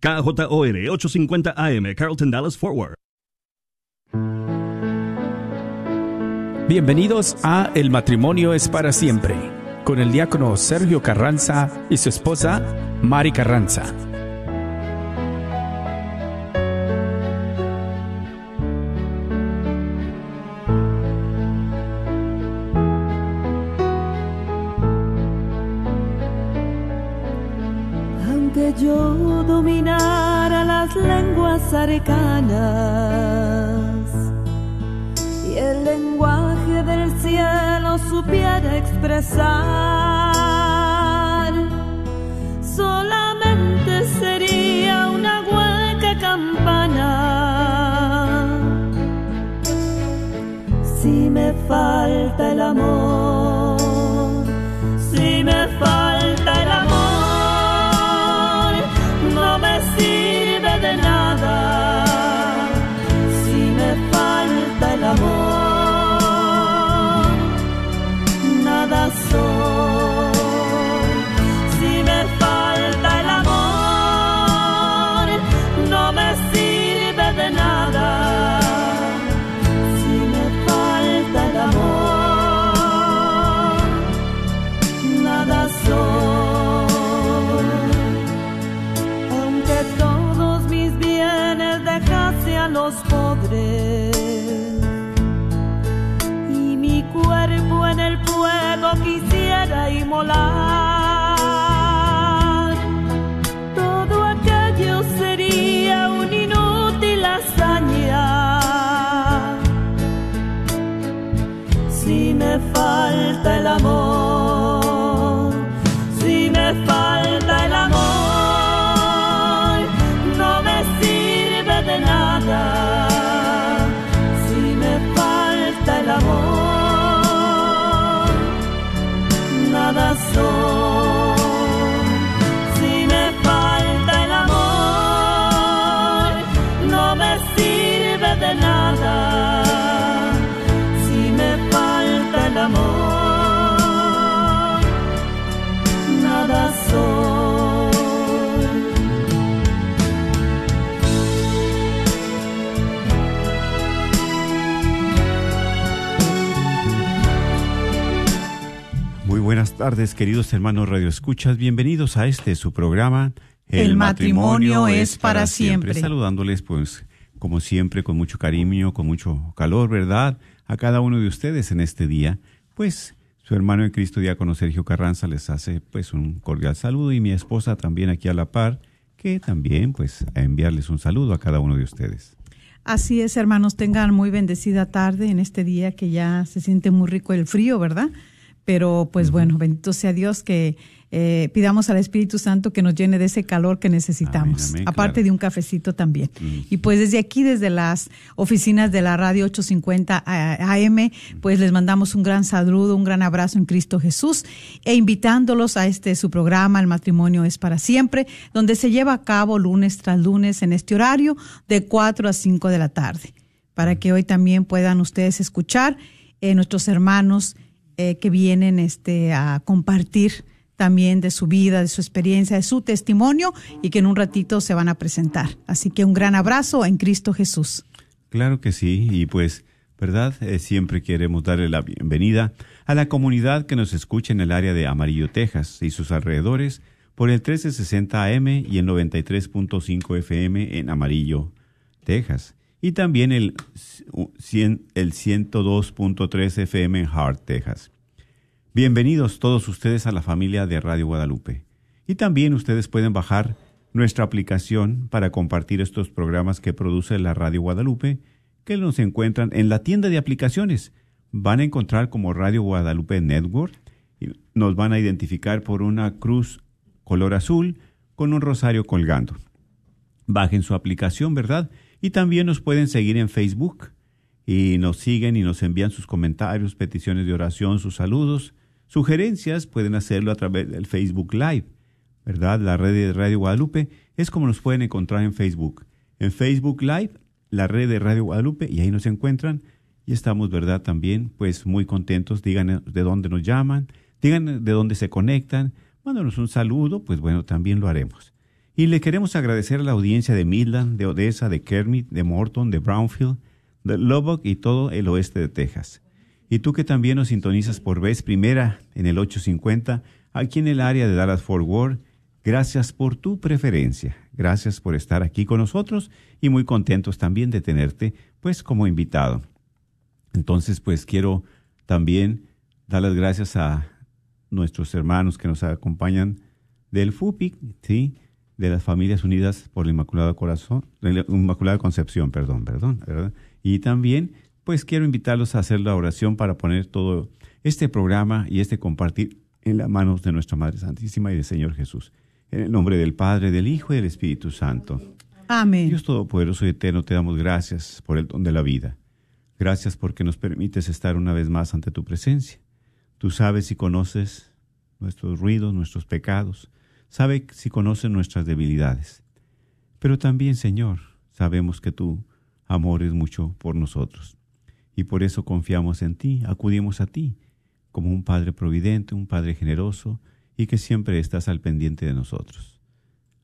KJOR 850 AM, Carlton Dallas Forward. Bienvenidos a El matrimonio es para siempre, con el diácono Sergio Carranza y su esposa Mari Carranza. Arcanas y el lenguaje del cielo supiera expresar, solamente sería una hueca campana. Si me falta el amor, todo aquello sería un inútil hazaña. Si me falta el amor, si me falta tardes, queridos hermanos Radio Escuchas. Bienvenidos a este su programa. El matrimonio es para siempre. Saludándoles, pues, como siempre, con mucho cariño, con mucho calor, ¿verdad? A cada uno de ustedes en este día. Pues, su hermano en Cristo, diácono Sergio Carranza, les hace, pues, un cordial saludo y mi esposa también aquí a la par, que también, pues, a enviarles un saludo a cada uno de ustedes. Así es, hermanos, tengan muy bendecida tarde en este día que ya se siente muy rico el frío, ¿verdad? Pero pues bueno, bendito sea Dios que eh, pidamos al Espíritu Santo que nos llene de ese calor que necesitamos, Amén, amén, aparte claro. de un cafecito también. Y pues desde aquí, desde las oficinas de la radio 850 AM, pues les mandamos un gran saludo, un gran abrazo en Cristo Jesús e invitándolos a este su programa, El matrimonio es para siempre, donde se lleva a cabo lunes tras lunes en este horario de 4 a 5 de la tarde, para que hoy también puedan ustedes escuchar eh, nuestros hermanos eh, que vienen este, a compartir también de su vida, de su experiencia, de su testimonio y que en un ratito se van a presentar. Así que un gran abrazo en Cristo Jesús. Claro que sí, y pues, ¿verdad? Eh, siempre queremos darle la bienvenida a la comunidad que nos escucha en el área de Amarillo, Texas y sus alrededores por el 1360 AM y el 93.5 FM en Amarillo, Texas. Y también el, el 102.3 FM en Hart, Texas. Bienvenidos todos ustedes a la familia de Radio Guadalupe. Y también ustedes pueden bajar nuestra aplicación para compartir estos programas que produce la Radio Guadalupe, que nos encuentran en la tienda de aplicaciones. Van a encontrar como Radio Guadalupe Network y nos van a identificar por una cruz color azul con un rosario colgando. Bajen su aplicación, ¿verdad? Y también nos pueden seguir en Facebook y nos siguen y nos envían sus comentarios, peticiones de oración, sus saludos, sugerencias, pueden hacerlo a través del Facebook Live, ¿verdad? La red de Radio Guadalupe es como nos pueden encontrar en Facebook. En Facebook Live, la red de Radio Guadalupe, y ahí nos encuentran. Y estamos, ¿verdad? También, pues muy contentos. Digan de dónde nos llaman, digan de dónde se conectan, mándanos un saludo, pues bueno, también lo haremos. Y le queremos agradecer a la audiencia de Midland, de Odessa, de Kermit, de Morton, de Brownfield, de Lubbock y todo el oeste de Texas. Y tú que también nos sintonizas por vez primera en el 850, aquí en el área de Dallas Fort Worth, gracias por tu preferencia. Gracias por estar aquí con nosotros y muy contentos también de tenerte pues como invitado. Entonces pues quiero también dar las gracias a nuestros hermanos que nos acompañan del FUPIC, ¿sí? De las Familias Unidas por la Inmaculada Corazón, la Inmaculada Concepción, perdón, perdón, ¿verdad? Y también, pues quiero invitarlos a hacer la oración para poner todo este programa y este compartir en las manos de nuestra Madre Santísima y del Señor Jesús. En el nombre del Padre, del Hijo y del Espíritu Santo. Amén. Dios Todopoderoso y Eterno, te damos gracias por el don de la vida. Gracias porque nos permites estar una vez más ante tu presencia. Tú sabes y conoces nuestros ruidos, nuestros pecados sabe si conoce nuestras debilidades. Pero también, Señor, sabemos que tu amor es mucho por nosotros. Y por eso confiamos en ti, acudimos a ti, como un Padre providente, un Padre generoso, y que siempre estás al pendiente de nosotros.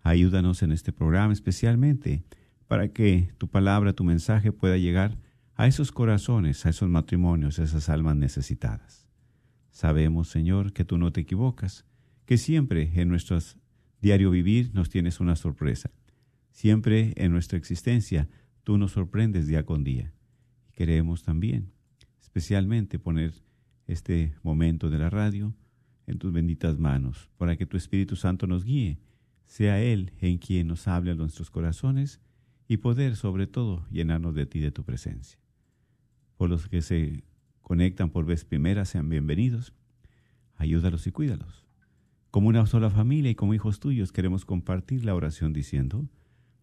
Ayúdanos en este programa especialmente para que tu palabra, tu mensaje pueda llegar a esos corazones, a esos matrimonios, a esas almas necesitadas. Sabemos, Señor, que tú no te equivocas, que siempre en nuestro diario vivir nos tienes una sorpresa. Siempre en nuestra existencia tú nos sorprendes día con día. Y queremos también, especialmente, poner este momento de la radio en tus benditas manos, para que tu Espíritu Santo nos guíe, sea Él en quien nos hable a nuestros corazones y poder, sobre todo, llenarnos de ti, de tu presencia. Por los que se conectan por vez primera, sean bienvenidos. Ayúdalos y cuídalos. Como una sola familia y como hijos tuyos queremos compartir la oración diciendo,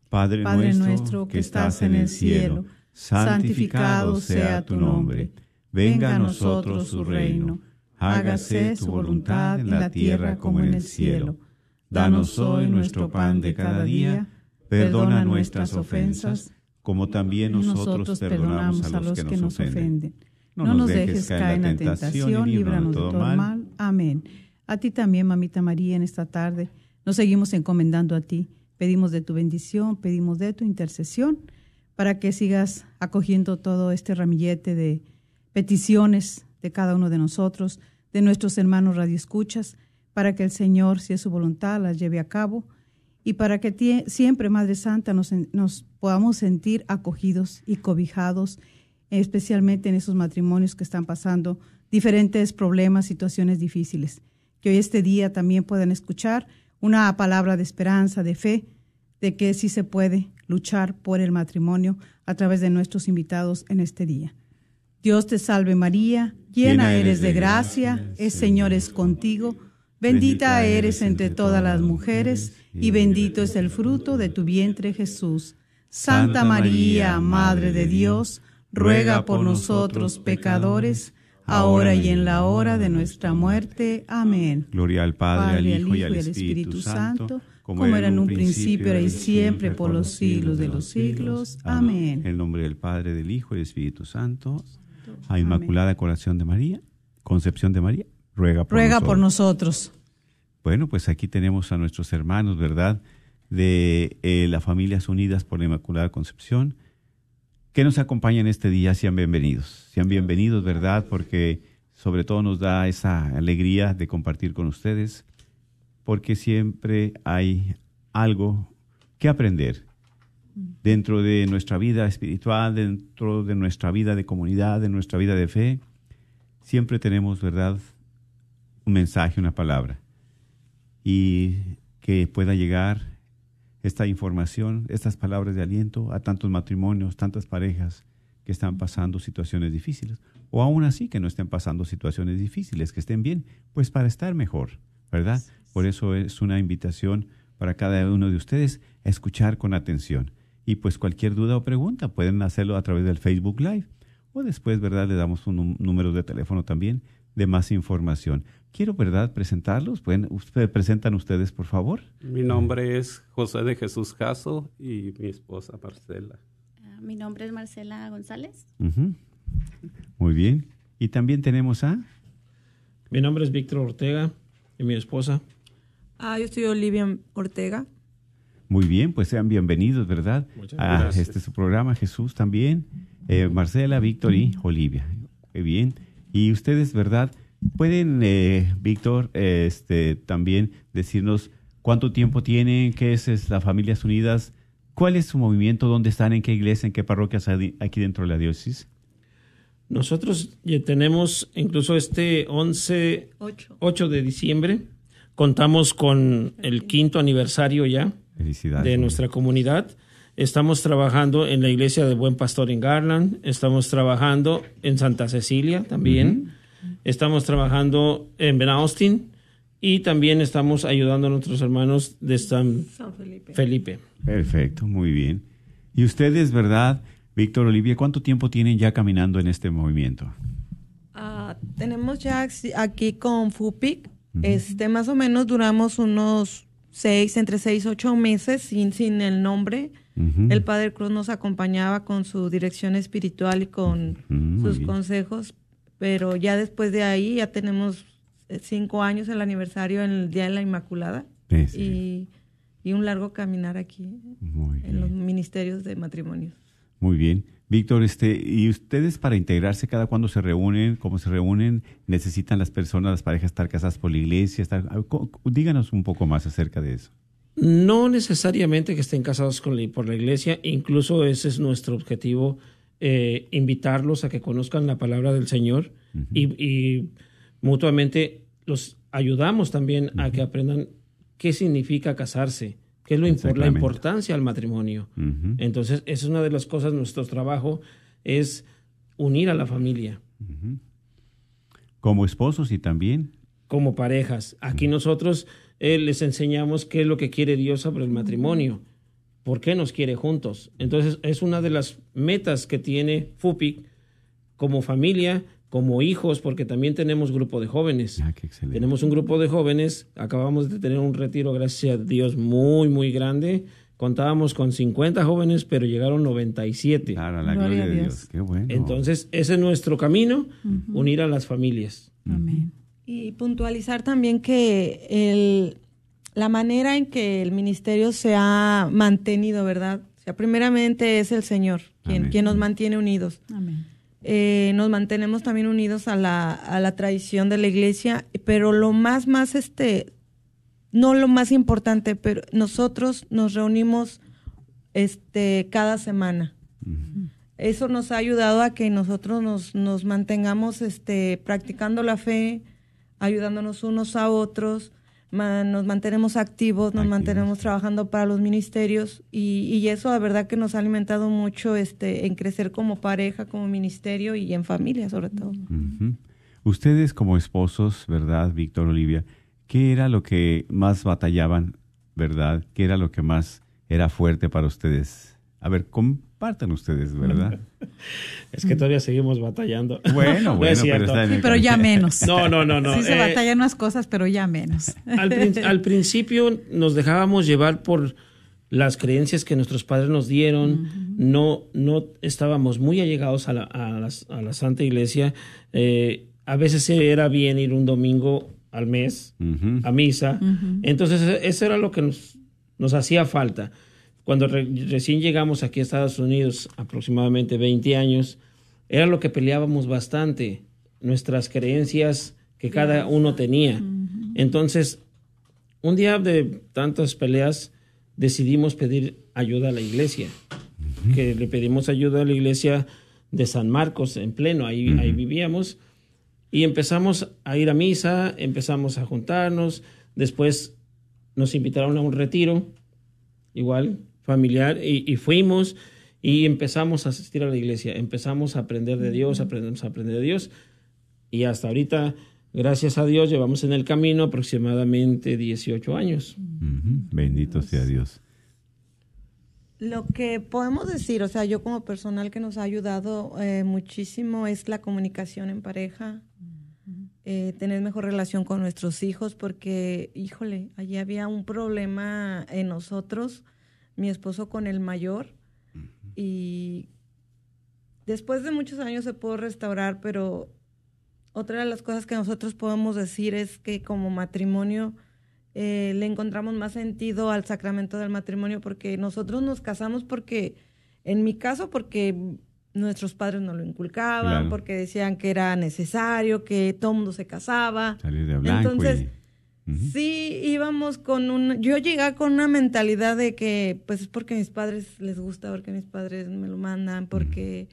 Padre, nuestro, que estás en el cielo, santificado sea tu nombre, venga a nosotros su reino, hágase tu voluntad en la tierra como en el cielo. Danos hoy nuestro pan de cada día, perdona nuestras ofensas, como también nosotros perdonamos a los que nos ofenden. No nos dejes caer en la tentación líbranos de todo mal. Amén. A ti también, mamita María, en esta tarde. Nos seguimos encomendando a ti. Pedimos de tu bendición, pedimos de tu intercesión para que sigas acogiendo todo este ramillete de peticiones de cada uno de nosotros, de nuestros hermanos radioescuchas, para que el Señor, si es su voluntad, las lleve a cabo y para que siempre, Madre Santa, nos, nos podamos sentir acogidos y cobijados, especialmente en esos matrimonios que están pasando diferentes problemas, situaciones difíciles que hoy este día también puedan escuchar una palabra de esperanza, de fe, de que sí se puede luchar por el matrimonio a través de nuestros invitados en este día. Dios te salve María, llena eres de gracia, el Señor es contigo, bendita eres entre todas las mujeres y bendito es el fruto de tu vientre Jesús. Santa María, Madre de Dios, ruega por nosotros pecadores, ahora y en la hora de nuestra muerte. Amén. Gloria al Padre, al Hijo y al Espíritu, Santo, como era en un principio, ahora y siempre, por los siglos de los siglos. Amén. En el nombre del Padre, del Hijo y del Espíritu Santo. A Inmaculada Corazón de María, Concepción de María, ruega por ruega nosotros. por nosotros. Bueno, pues aquí tenemos a nuestros hermanos, ¿verdad? De eh, las Familias Unidas por la Inmaculada Concepción que nos acompañan este día, sean bienvenidos. Sean bienvenidos, ¿verdad? Porque sobre todo nos da esa alegría de compartir con ustedes, porque siempre hay algo que aprender dentro de nuestra vida espiritual, dentro de nuestra vida de comunidad, de nuestra vida de fe. Siempre tenemos, ¿verdad? Un mensaje, una palabra. Y que pueda llegar esta información, estas palabras de aliento a tantos matrimonios, tantas parejas que están pasando situaciones difíciles, o aún así que no estén pasando situaciones difíciles, que estén bien, pues para estar mejor, ¿verdad? Por eso es una invitación para cada uno de ustedes a escuchar con atención. Y pues cualquier duda o pregunta pueden hacerlo a través del Facebook Live o después, ¿verdad? Le damos un número de teléfono también de más información. Quiero, ¿verdad?, presentarlos. ¿Pueden, presentan ustedes, por favor? Mi nombre es José de Jesús Caso y mi esposa Marcela. Ah, mi nombre es Marcela González. Muy bien. Y también tenemos a... Mi nombre es Víctor Ortega y mi esposa. Ah, yo soy Olivia Ortega. Muy bien, pues sean bienvenidos, ¿verdad? Muchas a gracias. este su programa, Jesús también, eh, Marcela, Víctor y Olivia. Qué bien. Y ustedes, ¿verdad? Pueden, eh, Víctor, eh, este, también decirnos cuánto tiempo tienen, qué es, es la Familias Unidas, cuál es su movimiento, dónde están, en qué iglesia, en qué parroquias hay aquí dentro de la diócesis. Nosotros ya tenemos incluso este 11, Ocho. 8 de diciembre, contamos con el quinto aniversario ya de nuestra comunidad. Estamos trabajando en la iglesia de Buen Pastor en Garland, estamos trabajando en Santa Cecilia también, estamos trabajando en Ben Austin y también estamos ayudando a nuestros hermanos de San San Felipe. Felipe. Perfecto, muy bien. Y ustedes, ¿verdad, Víctor, Olivia, cuánto tiempo tienen ya caminando en este movimiento? Ah, tenemos ya aquí con FUPIC, este, más o menos duramos unos seis, entre seis, ocho meses sin, sin el nombre. El Padre Cruz nos acompañaba con su dirección espiritual y con sus consejos, pero ya después de ahí ya tenemos eh, cinco años el aniversario en el Día de la Inmaculada Sí, sí. y, y un largo caminar aquí Muy en los ministerios de matrimonio. Muy bien. Víctor, este, ¿y ustedes para integrarse cada cuando se reúnen, cómo se reúnen? ¿Necesitan las personas, las parejas estar casadas por la iglesia? Estar, díganos un poco más acerca de eso. No necesariamente que estén casados con la- por la iglesia, incluso ese es nuestro objetivo, eh, invitarlos a que conozcan la palabra del Señor y, y mutuamente los ayudamos también a que aprendan qué significa casarse, qué es lo impor- la importancia al matrimonio. Entonces, esa es una de las cosas, nuestro trabajo es unir a la familia. Como esposos y también. como parejas. Aquí nosotros eh, les enseñamos qué es lo que quiere Dios sobre el matrimonio, por qué nos quiere juntos. Entonces es una de las metas que tiene FUPIC como familia, como hijos, porque también tenemos grupo de jóvenes. Ah, qué excelente. Tenemos un grupo de jóvenes, acabamos de tener un retiro, gracias a Dios, muy, muy grande. Contábamos con 50 jóvenes, pero llegaron 97. Claro, la Gloria de Dios. Dios. Qué bueno. Entonces, ese es nuestro camino, unir a las familias. Amén. Y puntualizar también que el, la manera en que el ministerio se ha mantenido, ¿verdad? O sea, primeramente es el Señor quien, quien nos mantiene unidos. Amén. Eh, nos mantenemos también unidos a la, a la tradición de la iglesia, pero lo más, más, este, no lo más importante, pero nosotros nos reunimos este, cada semana. Eso nos ha ayudado a que nosotros nos, nos mantengamos este, practicando la fe, ayudándonos unos a otros, nos mantenemos activos, nos Activos. mantenemos trabajando para los ministerios y, y eso la verdad que nos ha alimentado mucho este, en crecer como pareja, como ministerio y en familia sobre todo. Ustedes como esposos, ¿verdad, Víctor Olivia? ¿Qué era lo que más batallaban, verdad? ¿Qué era lo que más era fuerte para ustedes? A ver, compartan ustedes, ¿verdad? Es que todavía seguimos batallando. Bueno, No bueno, es pero cierto. está en el Sí, pero ya menos. No, no, no, no. sí se Eh, batallan unas cosas, pero ya menos. al, prin- al principio nos dejábamos llevar por las creencias que nuestros padres nos dieron. No, no estábamos muy allegados a la, a la Santa Iglesia. Eh, a veces era bien ir un domingo al mes a misa. Entonces, eso era lo que nos, nos hacía falta. Cuando re- recién llegamos aquí a Estados Unidos, aproximadamente 20 años, era lo que peleábamos bastante, nuestras creencias que cada uno tenía. Entonces, un día de tantas peleas, decidimos pedir ayuda a la iglesia. Que le pedimos ayuda a la iglesia de San Marcos en pleno, ahí, ahí vivíamos. Y empezamos a ir a misa, empezamos a juntarnos, después nos invitaron a un retiro, igual, familiar, y, y fuimos y empezamos a asistir a la iglesia, empezamos a aprender de Dios, aprendemos a aprender de Dios, y hasta ahorita, gracias a Dios, llevamos en el camino aproximadamente 18 años. Bendito sea Dios. Lo que podemos decir, o sea, yo como personal que nos ha ayudado eh, muchísimo es la comunicación en pareja, eh, tener mejor relación con nuestros hijos, porque, híjole, allí había un problema en nosotros, mi esposo con el mayor, y después de muchos años se pudo restaurar, pero otra de las cosas que nosotros podemos decir es que como matrimonio eh, le encontramos más sentido al sacramento del matrimonio porque nosotros nos casamos porque, en mi caso, porque nuestros padres no lo inculcaban, Claro. porque decían que era necesario, que todo mundo se casaba. Salir de blanco Entonces, y... Sí, íbamos con un... Yo llegué con una mentalidad de que, pues es porque a mis padres les gusta, porque mis padres me lo mandan, porque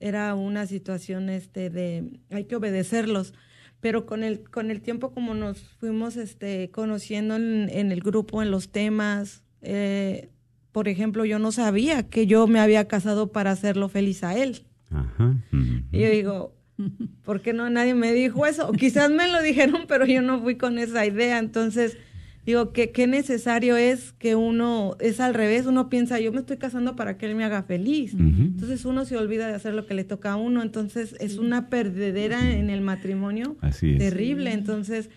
era una situación este de... Hay que obedecerlos. Pero con el, con el tiempo, como nos fuimos este, conociendo en, en el grupo, en los temas, eh, por ejemplo, yo no sabía que yo me había casado para hacerlo feliz a él. Ajá. Y yo digo, ¿por qué no nadie me dijo eso? O quizás me lo dijeron, pero yo no fui con esa idea. Entonces, digo, que qué necesario es que uno, es al revés, uno piensa, yo me estoy casando para que él me haga feliz. Ujú. Entonces uno se olvida de hacer lo que le toca a uno. Entonces es una perdedera en el matrimonio Así es. terrible. Entonces,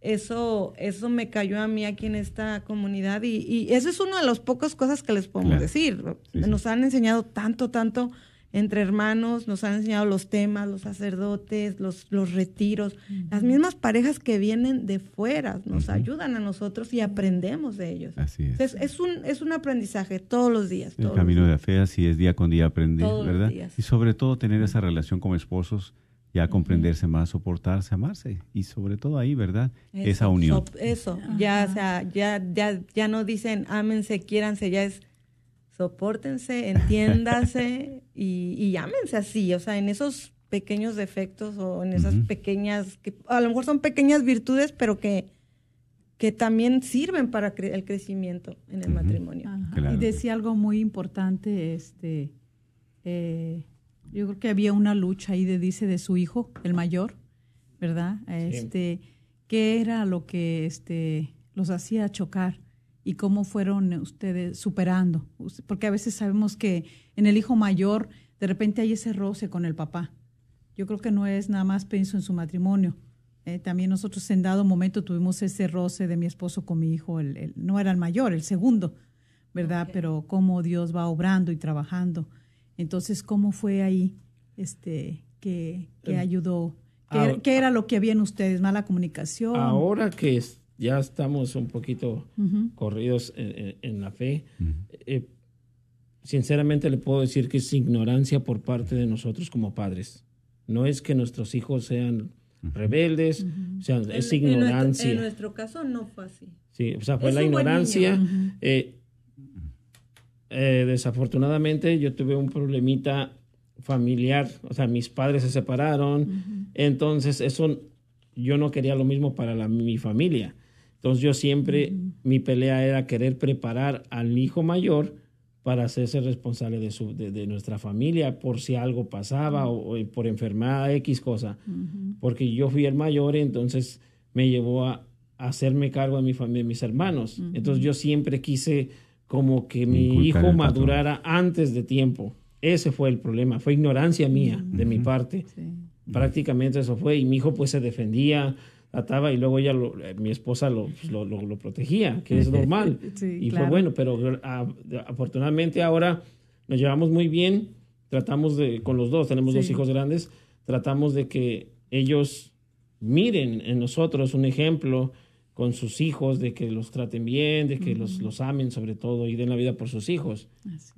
eso, eso me cayó a mí aquí en esta comunidad y, y eso es una de las pocas cosas que les podemos Claro. decir. Sí, sí. Nos han enseñado tanto, tanto entre hermanos, nos han enseñado los temas, los sacerdotes, los, los retiros, las mismas parejas que vienen de fuera nos ayudan a nosotros y aprendemos de ellos. Así es. Es, es un, es un aprendizaje todos los días. El todos camino de la fe así es día con día aprender, Todos los ¿verdad? días. Y sobre todo tener esa relación como esposos, ya comprenderse más, soportarse, amarse. Y sobre todo ahí, ¿verdad? Eso, esa unión. Eso, ya, o sea, ya, ya, ya no dicen ámense, quiéranse, ya es soportense, entiéndase y, y llámense así, o sea, en esos pequeños defectos o en esas pequeñas, que a lo mejor son pequeñas virtudes, pero que, que también sirven para cre- el crecimiento en el matrimonio. Ajá. Claro Y decía algo muy importante, este, eh, yo creo que había una lucha ahí de dice de su hijo, el mayor, ¿verdad? Este, qué era lo que este los hacía chocar y cómo fueron ustedes superando, porque a veces sabemos que en el hijo mayor de repente hay ese roce con el papá. Yo creo que no es nada más pienso en su matrimonio. Eh, también nosotros en dado momento tuvimos ese roce de mi esposo con mi hijo, el, el- no era el mayor, el segundo, ¿verdad? Pero cómo Dios va obrando y trabajando. Entonces, ¿cómo fue ahí este que, que ayudó? ¿Qué, era- qué era lo que había en ustedes? ¿Mala comunicación? Ahora que es- ya estamos un poquito corridos en, en- en la fe, eh, sinceramente le puedo decir que es ignorancia por parte de nosotros como padres. No es que nuestros hijos sean rebeldes, o sea, es En- en nuestro- ignorancia. En nuestro, caso no fue así. Sí, o sea, fue Es la ignorancia. Eh, eh, desafortunadamente yo tuve un problemita familiar, o sea, mis padres se separaron, entonces eso yo no quería lo mismo para la- mi familia. Entonces yo siempre, mi pelea era querer preparar al hijo mayor para hacerse responsable de, su, de, de nuestra familia por si algo pasaba o, o por enfermedad, X cosa. Porque yo fui el mayor, entonces me llevó a, a hacerme cargo de mi familia, de mis hermanos. Entonces yo siempre quise como que mi Inculcar hijo madurara antes de tiempo. Ese fue el problema, fue ignorancia mía de mi parte. Sí. Prácticamente eso fue. Y mi hijo pues se defendía, trataba y luego ella, lo- eh, mi esposa lo, pues, lo, lo- protegía, que es normal. Sí, y claro. fue bueno, pero ah, afortunadamente ahora nos llevamos muy bien. Tratamos de, con los dos, tenemos dos Sí. hijos grandes, tratamos de que ellos miren en nosotros un ejemplo con sus hijos, de que los traten bien, de que los, los amen sobre todo y den la vida por sus hijos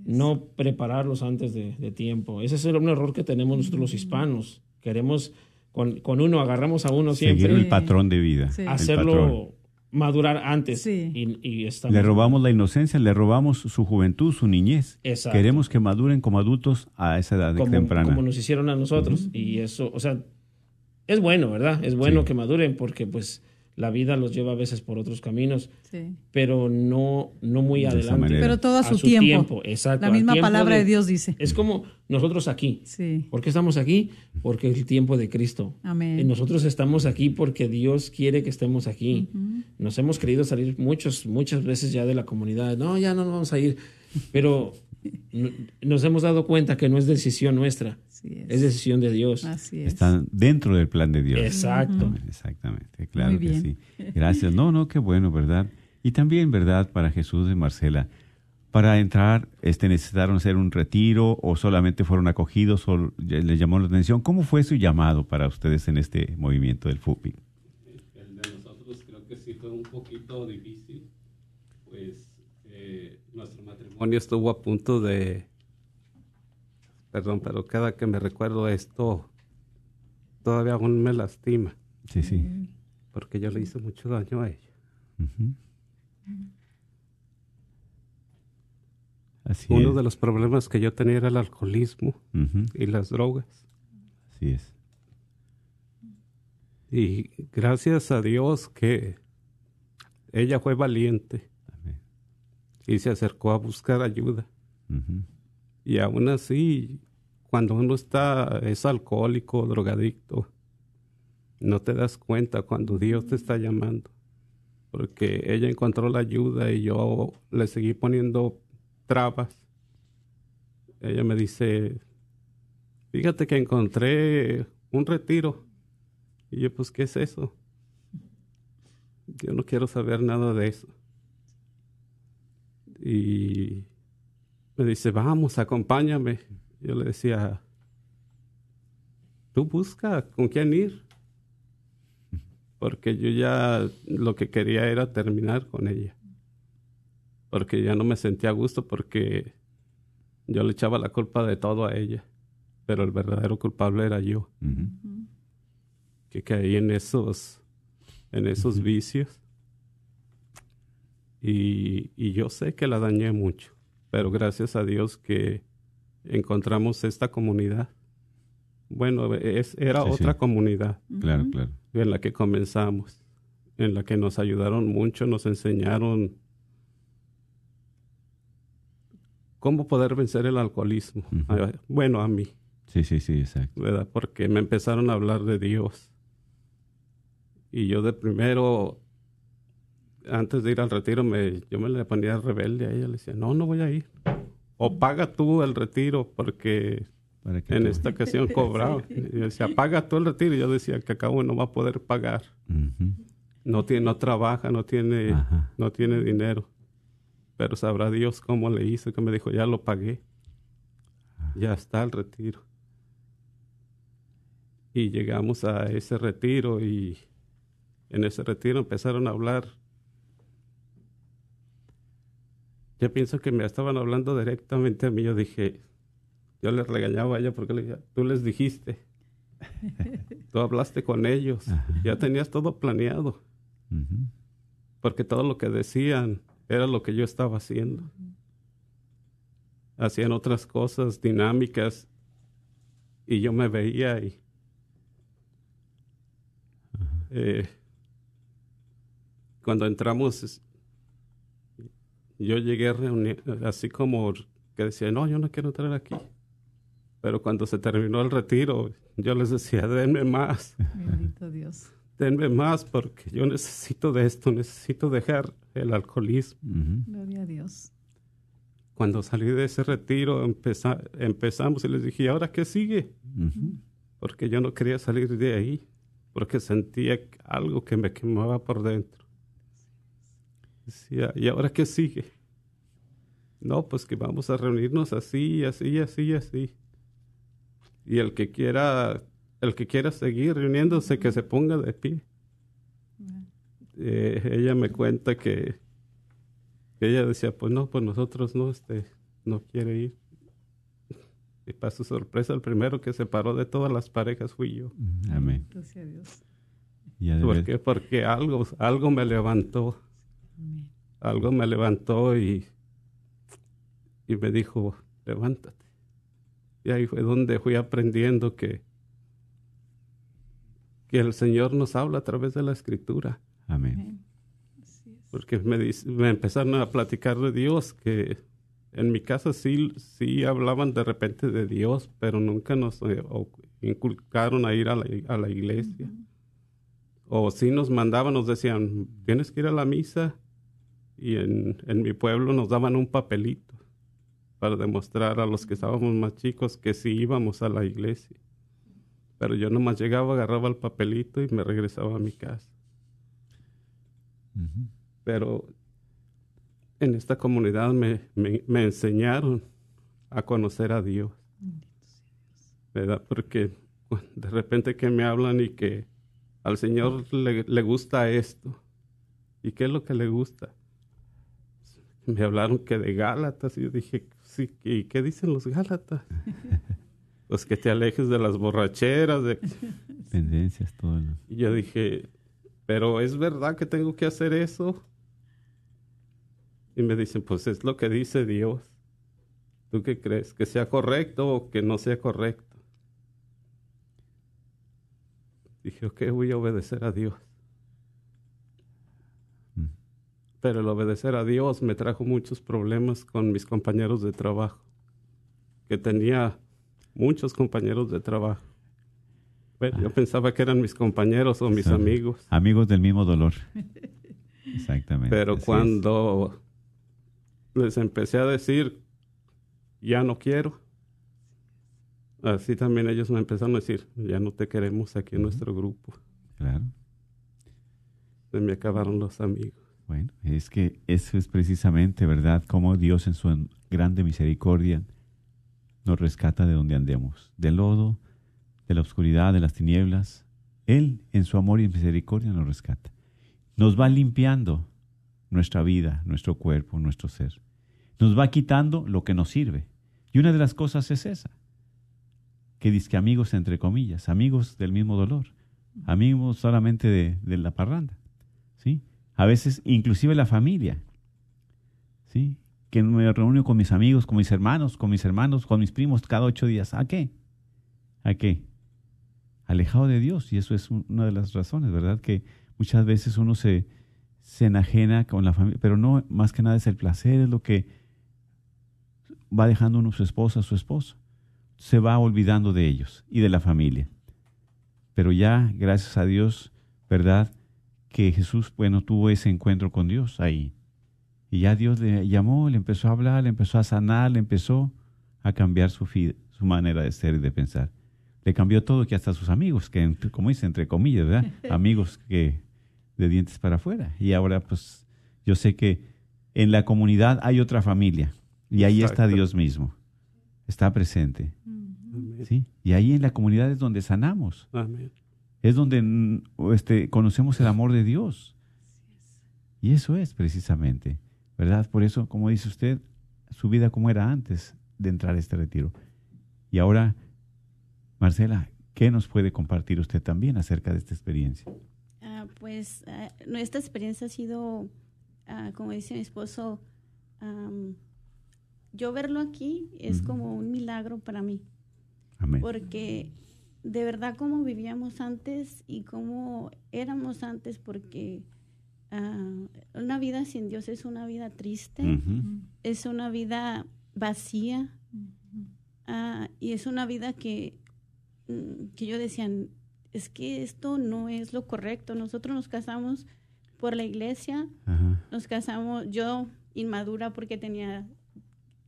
no prepararlos antes de, de tiempo. Ese es un error que tenemos nosotros los hispanos. Queremos, con, con uno, agarramos a uno Seguir siempre, el patrón de vida. Sí. hacerlo madurar antes. Sí. Y, y estamos- Le robamos la inocencia, le robamos su juventud, su niñez. Exacto. Queremos que maduren como adultos a esa edad como, temprana. como nos hicieron a nosotros. Y eso, o sea, es bueno, ¿verdad? Es bueno Sí. que maduren porque pues la vida los lleva a veces por otros caminos, Sí. pero no, no muy De adelante. Pero todo a su, tiempo. Exacto. La misma tiempo palabra de, Dios dice. Es como nosotros aquí. Sí. ¿Por qué estamos aquí? Porque es el tiempo de Cristo. Amén. Y nosotros estamos aquí porque Dios quiere que estemos aquí. Nos hemos querido salir muchos, muchas veces ya de la comunidad. No, ya no nos vamos a ir. Pero nos hemos dado cuenta que no es decisión nuestra, Así es. es decisión de Dios. Así es. Están dentro del plan de Dios. Exacto. Exactamente, claro Muy que sí. Gracias. No, no, qué bueno, ¿verdad? Y también, ¿verdad? Para Jesús y Marcela, para entrar, este, necesitaron hacer un retiro o solamente fueron acogidos o les llamó la atención. ¿Cómo fue su llamado para ustedes en este movimiento del FUPI? El de nosotros creo que sí fue un poquito difícil, pues eh, nuestro matrimonio estuvo a punto de, perdón, pero cada que me recuerdo esto, todavía aún me lastima. Sí, sí. Porque yo le hice mucho daño a ella. Ujú. Así Uno es. de los problemas que yo tenía era el alcoholismo y las drogas. Así es. Y gracias a Dios que ella fue valiente Amén. y se acercó a buscar ayuda. Y aún así, cuando uno está, es alcohólico, drogadicto, no te das cuenta cuando Dios te está llamando. Porque ella encontró la ayuda y yo le seguí poniendo trabas. Ella me dice, fíjate que encontré un retiro. Y yo, pues, ¿qué es eso? Yo no quiero saber nada de eso. Y me dice, vamos, acompáñame. Yo le decía, tú busca con quién ir. Porque yo ya lo que quería era terminar con ella. Porque ya no me sentía a gusto porque yo le echaba la culpa de todo a ella. Pero el verdadero culpable era yo. Que caí en esos, en esos vicios. Y, y yo sé que la dañé mucho. Pero gracias a Dios que encontramos esta comunidad. Bueno, es, era Sí, sí. otra comunidad Claro, claro. en la que comenzamos, en la que nos ayudaron mucho, nos enseñaron cómo poder vencer el alcoholismo. Bueno, a mí, Sí, sí, sí, exacto. ¿verdad? Porque me empezaron a hablar de Dios. Y yo de primero, antes de ir al retiro, me, yo me le ponía rebelde a ella. Le decía, no, no voy a ir. O paga tú el retiro, porque en tú- esta ocasión cobraba. Y yo decía, paga tú el retiro. Y yo decía que acabo no va a poder pagar. No, tiene, no trabaja, no tiene, Ajá. no tiene dinero. Pero sabrá Dios cómo le hizo, que me dijo, ya lo pagué. Ya está el retiro. Y llegamos a ese retiro y en ese retiro empezaron a hablar. Yo pienso que me estaban hablando directamente a mí. Yo dije, yo les regañaba a ella porque le dije, tú les dijiste. Tú hablaste con ellos. Ya tenías todo planeado porque todo lo que decían era lo que yo estaba haciendo. Hacían otras cosas dinámicas y yo me veía y eh, cuando entramos yo llegué a reunir así como que decía no yo no quiero entrar aquí pero cuando se terminó el retiro yo les decía denme más Bendito Dios. denme más porque yo necesito de esto, necesito dejar el alcoholismo. Gloria a Dios. Cuando salí de ese retiro empeza- empezamos y les dije, ¿y ahora qué sigue? Porque yo no quería salir de ahí, porque sentía algo que me quemaba por dentro. Decía, ¿y ahora qué sigue? No, pues que vamos a reunirnos así, así, así, así. Y el que quiera, el que quiera seguir reuniéndose, que se ponga de pie. Eh, ella me cuenta que, que ella decía, pues no, pues nosotros no, este, no quiere ir. Y para su sorpresa, el primero que se paró de todas las parejas fui yo. Amén. Bendito sea Dios. ¿Por qué? Porque algo, algo me levantó. Algo me levantó y, y me dijo, levántate. Y ahí fue donde fui aprendiendo que, que el Señor nos habla a través de la Escritura. Amén. Porque me, dice- me empezaron a platicar de Dios, que en mi casa sí, sí hablaban de repente de Dios, pero nunca nos eh, inculcaron a ir a la, a la iglesia. O sí nos mandaban, nos decían, tienes que ir a la misa. Y en, en mi pueblo nos daban un papelito para demostrar a los que estábamos más chicos que sí íbamos a la iglesia. Pero yo nomás llegaba, agarraba el papelito y me regresaba a mi casa pero en esta comunidad me, me- me enseñaron a conocer a Dios, ¿verdad? Porque de repente que me hablan y que al Señor le, le gusta esto, ¿y qué es lo que le gusta? Me hablaron que de Gálatas y yo dije, sí, ¿y qué dicen los Gálatas? pues que te alejes de las borracheras, de... Tendencias, todo. lo- Y yo dije, pero ¿es verdad que tengo que hacer eso? Y me dicen, pues es lo que dice Dios. ¿Tú qué crees? ¿Que sea correcto o que no sea correcto? Dije, ok, voy a obedecer a Dios. Mm. Pero el obedecer a Dios me trajo muchos problemas con mis compañeros de trabajo. Que tenía muchos compañeros de trabajo. Bueno, yo pensaba que eran mis compañeros o mis Son amigos. Amigos del mismo dolor. Exactamente. Pero así es. cuando les empecé a decir, ya no quiero, así también ellos me empezaron a decir, ya no te queremos aquí en nuestro grupo. Claro. Se me acabaron los amigos. Bueno, es que eso es precisamente, ¿verdad? Cómo Dios en su grande misericordia nos rescata de donde andemos, del lodo, de la oscuridad, de las tinieblas. Él en su amor y misericordia nos rescata. Nos va limpiando nuestra vida, nuestro cuerpo, nuestro ser. Nos va quitando lo que nos sirve. Y una de las cosas es esa, que dice que amigos entre comillas, amigos del mismo dolor, amigos solamente de, de la parranda. A veces inclusive la familia, ¿sí? Que me reúno con mis amigos, con mis hermanos, con mis hermanos, con mis primos cada ocho días. ¿A qué? ¿A qué? Alejado de Dios. Y eso es un- una de las razones, ¿verdad? Que muchas veces uno se, se enajena con la familia, pero no, más que nada es el placer, es lo que va dejando uno su esposa, su esposo. Se va olvidando de ellos y de la familia. Pero ya, gracias a Dios, ¿verdad? Que Jesús, bueno, tuvo ese encuentro con Dios ahí. Y ya Dios le llamó, le empezó a hablar, le empezó a sanar, le empezó a cambiar su, fi- su manera de ser y de pensar. Le cambió todo, que hasta sus amigos, que entre- como dice, entre comillas, ¿verdad? Amigos que de dientes para afuera. Y ahora, pues, yo sé que en la comunidad hay otra familia. Y ahí está. Dios mismo. Está presente. ¿sí? Y ahí en la comunidad es donde sanamos Amén. Es donde este, conocemos el amor de Dios. Y eso es precisamente, ¿verdad? Por eso, como dice usted, su vida como era antes de entrar a este retiro. Y ahora, Marcela, ¿qué nos puede compartir usted también acerca de esta experiencia? Ah, pues ah, nuestra experiencia ha sido, ah, como dice mi esposo, yo verlo aquí es como un milagro para mí, Amén. porque de verdad cómo vivíamos antes y cómo éramos antes, porque ah, una vida sin Dios es una vida triste, es una vida vacía ah, y es una vida que, mm, que yo decía, es que esto no es lo correcto. Nosotros nos casamos por la iglesia, nos casamos, yo inmadura porque tenía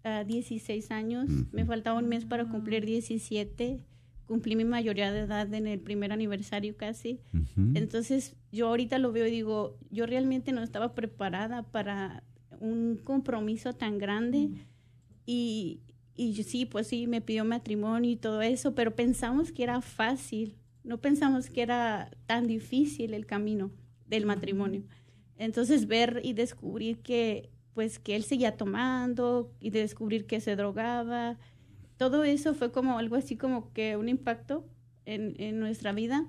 ah, 16 años, me faltaba un mes para cumplir 17, cumplí mi mayoría de edad en el primer aniversario casi. Ujú. Entonces yo ahorita lo veo y digo, yo realmente no estaba preparada para un compromiso tan grande y, y yo sí, pues sí, me pidió matrimonio y todo eso, pero pensamos que era fácil, no pensamos que era tan difícil el camino del matrimonio. Entonces ver y descubrir que pues que él seguía tomando y de descubrir que se drogaba, todo eso fue como algo así como que un impacto en, en nuestra vida.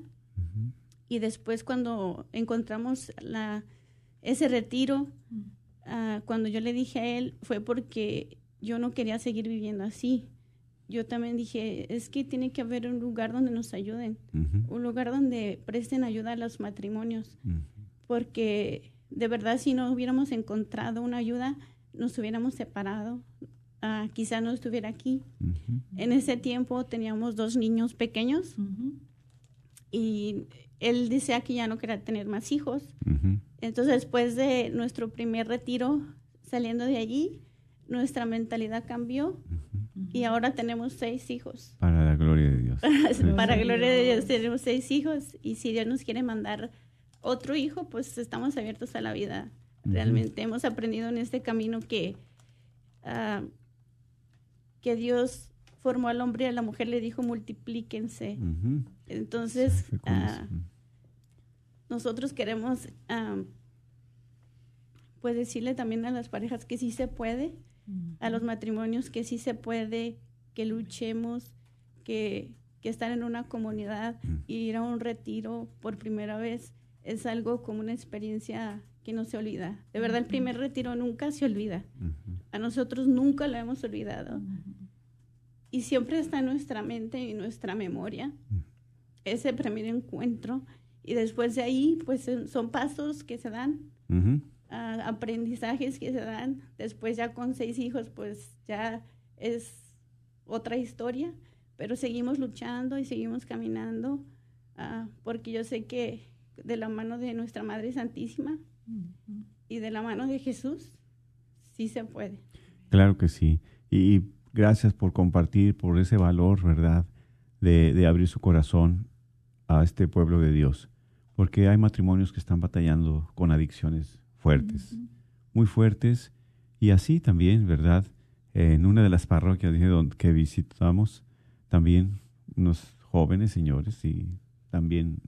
Y después cuando encontramos la, ese retiro, ah, cuando yo le dije a él, fue porque yo no quería seguir viviendo así. Yo también dije, es que tiene que haber un lugar donde nos ayuden, un lugar donde presten ayuda a los matrimonios, porque de verdad si no hubiéramos encontrado una ayuda, nos hubiéramos separado. Ah, quizá no estuviera aquí. En ese tiempo teníamos dos niños pequeños y él decía que ya no quería tener más hijos. Entonces, después de nuestro primer retiro, saliendo de allí, nuestra mentalidad cambió y ahora tenemos seis hijos. Para la gloria de Dios. Para gloria de Dios, tenemos seis hijos y si Dios nos quiere mandar otro hijo, pues estamos abiertos a la vida. Realmente hemos aprendido en este camino que, ah, que Dios formó al hombre y a la mujer, le dijo multiplíquense. Entonces, ah, nosotros queremos pues decirle también a las parejas que sí se puede, a los matrimonios que sí se puede, que luchemos, que, que estar en una comunidad y ir a un retiro por primera vez es algo como una experiencia que no se olvida. De verdad, el primer retiro nunca se olvida. A nosotros nunca lo hemos olvidado. Y siempre está en nuestra mente y nuestra memoria ese primer encuentro. Y después de ahí, pues son pasos que se dan, aprendizajes que se dan. Después ya con seis hijos, pues ya es otra historia. Pero seguimos luchando y seguimos caminando, ah, porque yo sé que de la mano de nuestra Madre Santísima y de la mano de Jesús, sí se puede. Claro que sí. Y gracias por compartir, por ese valor, ¿verdad? De, de abrir su corazón a este pueblo de Dios. Porque hay matrimonios que están batallando con adicciones fuertes, muy fuertes. Y así también, ¿verdad? En una de las parroquias que visitamos, también unos jóvenes señores y también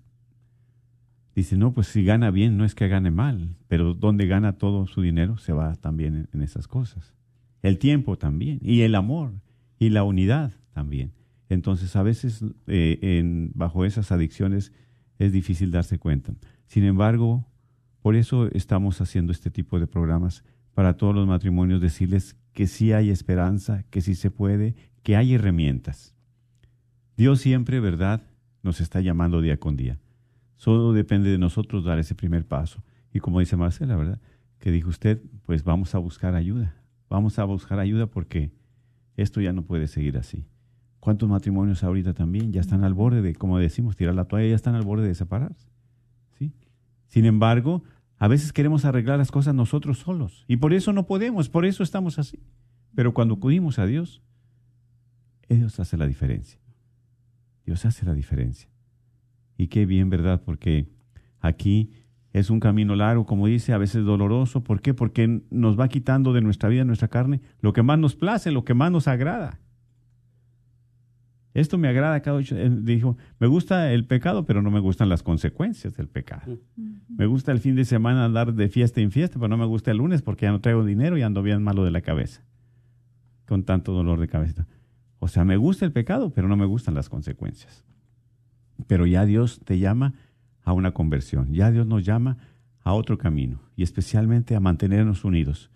dice, no, pues si gana bien, no es que gane mal, pero donde gana todo su dinero se va también en, esas cosas. El tiempo también, y el amor, y la unidad también. Entonces, a veces eh, en, bajo esas adicciones es difícil darse cuenta. Sin embargo, por eso estamos haciendo este tipo de programas para todos los matrimonios, decirles que sí hay esperanza, que sí se puede, que hay herramientas. Dios siempre, ¿verdad?, nos está llamando día con día. Solo depende de nosotros dar ese primer paso. Y como dice Marcela, ¿verdad? Que dijo usted, pues vamos a buscar ayuda. Vamos a buscar ayuda porque esto ya no puede seguir así. ¿Cuántos matrimonios ahorita también ya están al borde de, como decimos, tirar la toalla, ya están al borde de separarse? ¿sí? Sin embargo, a veces queremos arreglar las cosas nosotros solos y por eso no podemos, por eso estamos así. Pero cuando acudimos a Dios, Dios hace la diferencia. Dios hace la diferencia. Y qué bien, ¿verdad? Porque aquí es un camino largo, como dice, a veces doloroso. ¿Por qué? Porque nos va quitando de nuestra vida, nuestra carne, lo que más nos place, lo que más nos agrada. Esto me agrada cada ocho. Dijo, me gusta el pecado, pero no me gustan las consecuencias del pecado. Me gusta el fin de semana andar de fiesta en fiesta, pero no me gusta el lunes porque ya no traigo dinero y ando bien malo de la cabeza. Con tanto dolor de cabeza. O sea, me gusta el pecado, pero no me gustan las consecuencias. Pero ya Dios te llama a una conversión, ya Dios nos llama a otro camino y especialmente a mantenernos unidos.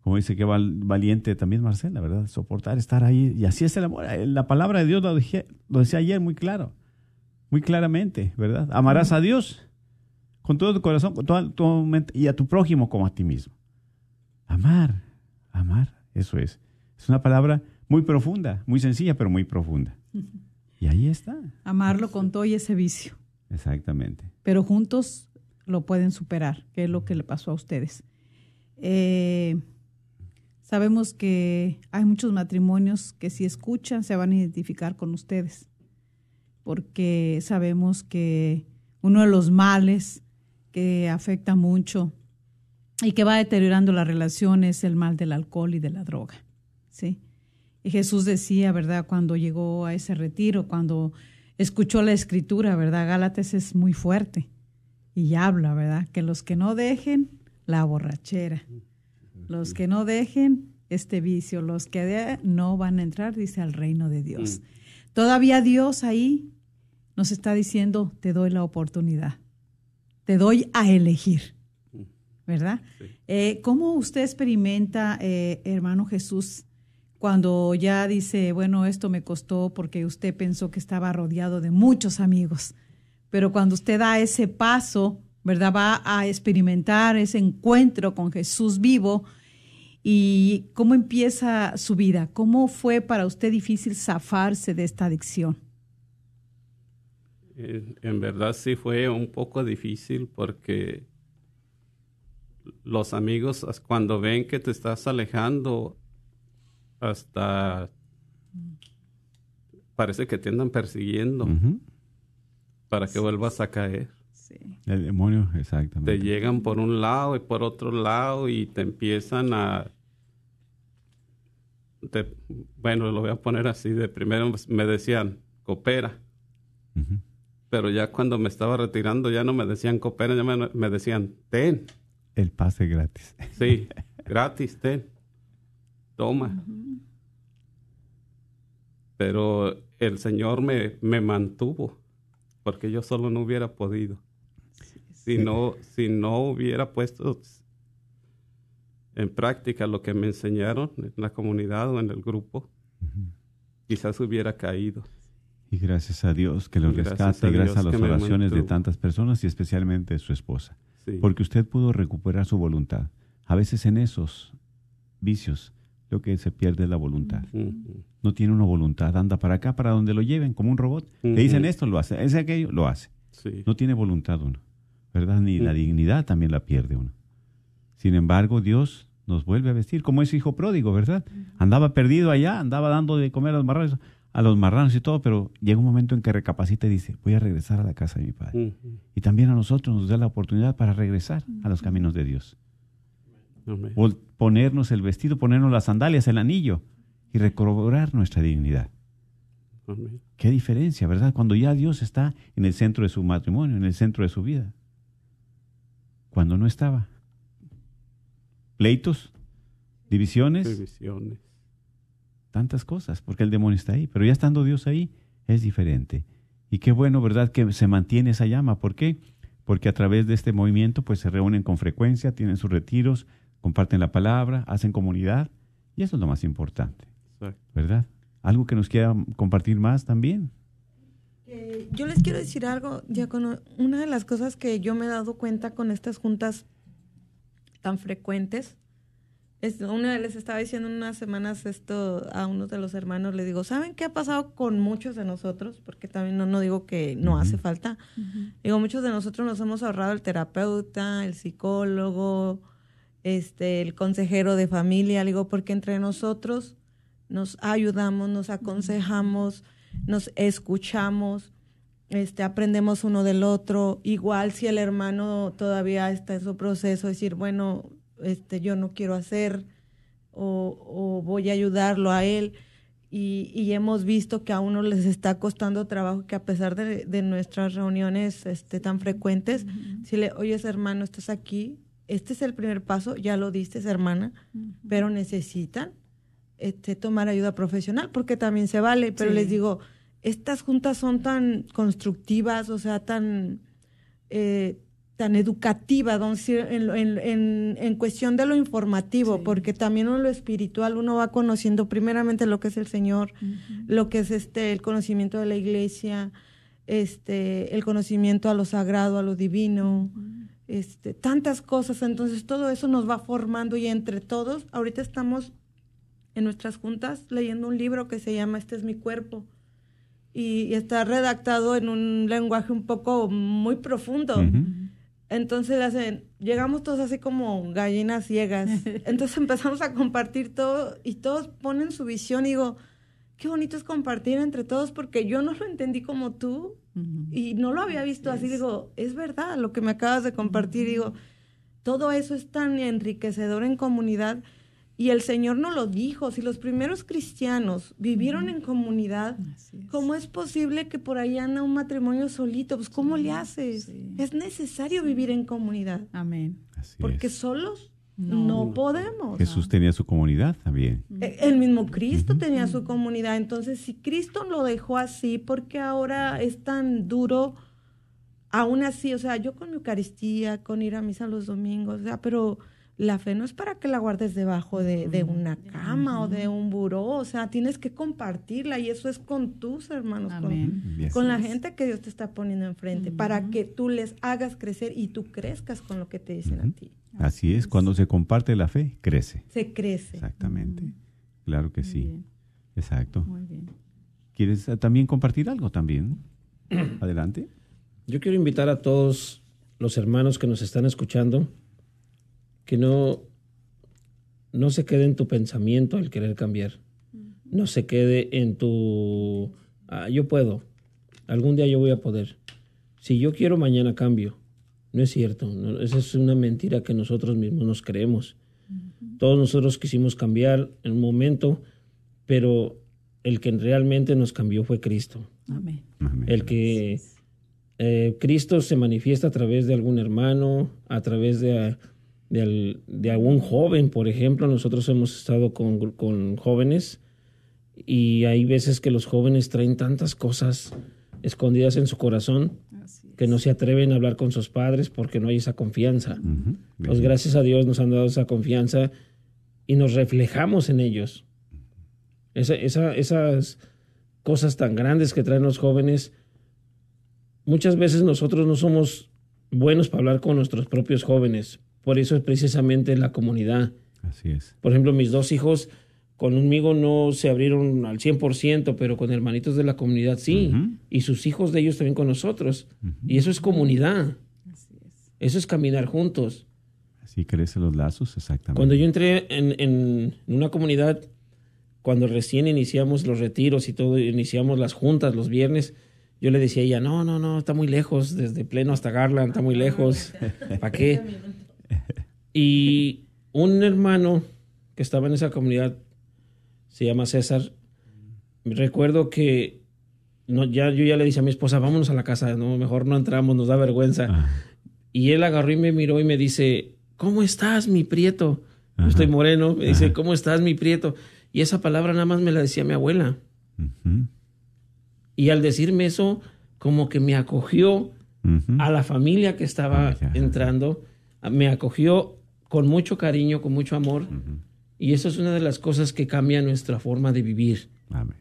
Como dice que valiente también Marcela, ¿verdad? Soportar, estar ahí. Y así es el amor. La palabra de Dios lo, lo decía ayer muy claro, muy claramente, ¿verdad? Amarás a Dios con todo tu corazón, con toda tu mente y a tu prójimo como a ti mismo. Amar, amar, eso es. Es una palabra muy profunda, muy sencilla, pero muy profunda. Y ahí está. Amarlo con todo y ese vicio. Exactamente. Pero juntos lo pueden superar, que es lo que le pasó a ustedes. Eh, sabemos que hay muchos matrimonios que si escuchan se van a identificar con ustedes, porque sabemos que uno de los males que afecta mucho y que va deteriorando la relación es el mal del alcohol y de la droga. ¿sí? Y Jesús decía, ¿verdad? Cuando llegó a ese retiro, cuando escuchó la escritura, ¿verdad? Gálatas es muy fuerte y habla, ¿verdad? Que los que no dejen la borrachera, los que no dejen este vicio, los que no van a entrar, dice, al reino de Dios. Mm. Todavía Dios ahí nos está diciendo, te doy la oportunidad, te doy a elegir, ¿verdad? Eh, ¿Cómo usted experimenta, eh, hermano Jesús, cuando ya dice, bueno, esto me costó porque usted pensó que estaba rodeado de muchos amigos, pero cuando usted da ese paso, ¿verdad? Va a experimentar ese encuentro con Jesús vivo y cómo empieza su vida, cómo fue para usted difícil zafarse de esta adicción. En verdad sí fue un poco difícil porque los amigos cuando ven que te estás alejando hasta parece que te andan persiguiendo para que vuelvas a caer. El demonio, exactamente. Te llegan por un lado y por otro lado y te empiezan a... bueno, lo voy a poner así. De primero me decían, coopera. Pero ya cuando me estaba retirando ya no me decían coopera, ya me, me decían, ten. El pase gratis. Sí, gratis, ten. Toma. Pero el Señor me, me mantuvo, porque yo solo no hubiera podido. Si no, si no hubiera puesto en práctica lo que me enseñaron en la comunidad o en el grupo, quizás hubiera caído. Y gracias a Dios que lo Y gracias rescate, a gracias a las oraciones de tantas personas y especialmente de su esposa. Sí. Porque usted pudo recuperar su voluntad. A veces en esos vicios lo que se pierde es la voluntad. No tiene una voluntad, anda para acá, para donde lo lleven, como un robot. Le dicen esto, lo hace, ese aquello, lo hace. Sí. No tiene voluntad uno, ¿verdad? Ni la dignidad también la pierde uno. Sin embargo, Dios nos vuelve a vestir como ese hijo pródigo, ¿verdad? Andaba perdido allá, andaba dando de comer a los marranos, a los marranos y todo, pero llega un momento en que recapacita y dice, voy a regresar a la casa de mi padre. Y también a nosotros nos da la oportunidad para regresar a los caminos de Dios. Ponernos el vestido, ponernos las sandalias, el anillo y recobrar nuestra dignidad. Amén. Qué diferencia, ¿verdad? Cuando ya Dios está en el centro de su matrimonio, en el centro de su vida. Cuando no estaba. Pleitos, divisiones, Divisiones. tantas cosas, porque el demonio está ahí. Pero ya estando Dios ahí, es diferente. Y qué bueno, ¿verdad? Que se mantiene esa llama. ¿Por qué? Porque a través de este movimiento, pues se reúnen con frecuencia, tienen sus retiros, comparten la palabra, hacen comunidad. Y eso es lo más importante, Exacto. ¿verdad? Algo que nos quiera compartir más también. Eh, Yo les quiero decir algo, Diácono. Una de las cosas que yo me he dado cuenta con estas juntas tan frecuentes, es, una vez les estaba diciendo en unas semanas esto a uno de los hermanos, le digo, ¿saben qué ha pasado con muchos de nosotros? Porque también no, no digo que no hace falta. Digo, muchos de nosotros nos hemos ahorrado el terapeuta, el psicólogo, este, el consejero de familia, digo, porque entre nosotros nos ayudamos, nos aconsejamos, nos escuchamos, este, aprendemos uno del otro. Igual si el hermano todavía está en su proceso, decir, bueno, este, yo no quiero hacer o, o voy a ayudarlo a él. Y, y hemos visto que a uno les está costando trabajo, que a pesar de, de nuestras reuniones este, tan frecuentes, si le, oye, hermano, estás aquí, este es el primer paso, ya lo diste, hermana, pero necesitan este, tomar ayuda profesional, porque también se vale, pero Sí. les digo, estas juntas son tan constructivas, o sea, tan, eh, tan educativas, en, en- en- en cuestión de lo informativo, Sí. porque también en lo espiritual uno va conociendo primeramente lo que es el Señor, lo que es este el conocimiento de la iglesia, este el conocimiento a lo sagrado, a lo divino, este tantas cosas, entonces todo eso nos va formando y entre todos, ahorita estamos en nuestras juntas leyendo un libro que se llama Este es mi cuerpo y, y está redactado en un lenguaje un poco muy profundo. Entonces le hacen, llegamos todos así como gallinas ciegas. Entonces empezamos a compartir todo y todos ponen su visión y digo, qué bonito es compartir entre todos porque yo no lo entendí como tú y no lo había visto así. Digo, es verdad lo que me acabas de compartir. Digo, todo eso es tan enriquecedor en comunidad y el Señor nos lo dijo. Si los primeros cristianos vivieron en comunidad, es. ¿Cómo es posible que por ahí anda un matrimonio solito? Pues ¿cómo le haces? sí. Es necesario vivir en comunidad, Amén. Así porque es. solos No. no, podemos. Jesús tenía su comunidad también. Eh, El mismo Cristo tenía su comunidad, entonces si Cristo lo dejó así, ¿por qué ahora es tan duro? Aún así, o sea, yo con mi Eucaristía, con ir a misa los domingos, o sea, pero la fe no es para que la guardes debajo de, de una cama o de un buró, o sea, tienes que compartirla y eso es con tus hermanos, con- Amén. Con la gente que Dios te está poniendo enfrente, para que tú les hagas crecer y tú crezcas con lo que te dicen a ti. Así es, cuando se comparte la fe, crece. Se crece. Exactamente. Claro que Muy sí. bien, Exacto. muy bien. ¿Quieres eh, también compartir algo también? Adelante. Yo quiero invitar a todos los hermanos que nos están escuchando que no, no se quede en tu pensamiento el querer cambiar. No se quede en tu, "Ah, yo puedo, algún día yo voy a poder. Si yo quiero, mañana cambio. No es cierto, no, esa es una mentira que nosotros mismos nos creemos. Todos nosotros quisimos cambiar en un momento, pero el que realmente nos cambió fue Cristo. Amén. El que eh, Cristo se manifiesta a través de algún hermano, a través de, de, al- de algún joven, por ejemplo. Nosotros hemos estado con, con jóvenes y hay veces que los jóvenes traen tantas cosas escondidas en su corazón que no se atreven a hablar con sus padres porque no hay esa confianza. Pues gracias a Dios nos han dado esa confianza y nos reflejamos en ellos. Esa- esa- esas cosas tan grandes que traen los jóvenes, muchas veces nosotros no somos buenos para hablar con nuestros propios jóvenes. Por eso es precisamente la comunidad. Así es. Por ejemplo, mis dos hijos conmigo no se abrieron al 100%, pero con hermanitos de la comunidad sí. Y sus hijos de ellos también con nosotros. Y eso es comunidad. Eso es caminar juntos. Así crecen los lazos, exactamente. Cuando yo entré en, en una comunidad, cuando recién iniciamos los retiros y todo, iniciamos las juntas los viernes, yo le decía a ella, no, no, no, está muy lejos, desde Pleno hasta Garland, está muy lejos, ¿para qué? Y un hermano que estaba en esa comunidad, se llama César, recuerdo que no, ya, yo ya le dije a mi esposa, vámonos a la casa, no, mejor no entramos, nos da vergüenza. Ah, Y él agarró y me miró y me dice, ¿cómo estás, mi prieto? Yo estoy moreno. Me dice, Ajá. ¿cómo estás, mi prieto? Y esa palabra nada más me la decía mi abuela. Y al decirme eso, como que me acogió a la familia que estaba Ah, entrando, me acogió con mucho cariño, con mucho amor. Y eso es una de las cosas que cambia nuestra forma de vivir. Amén.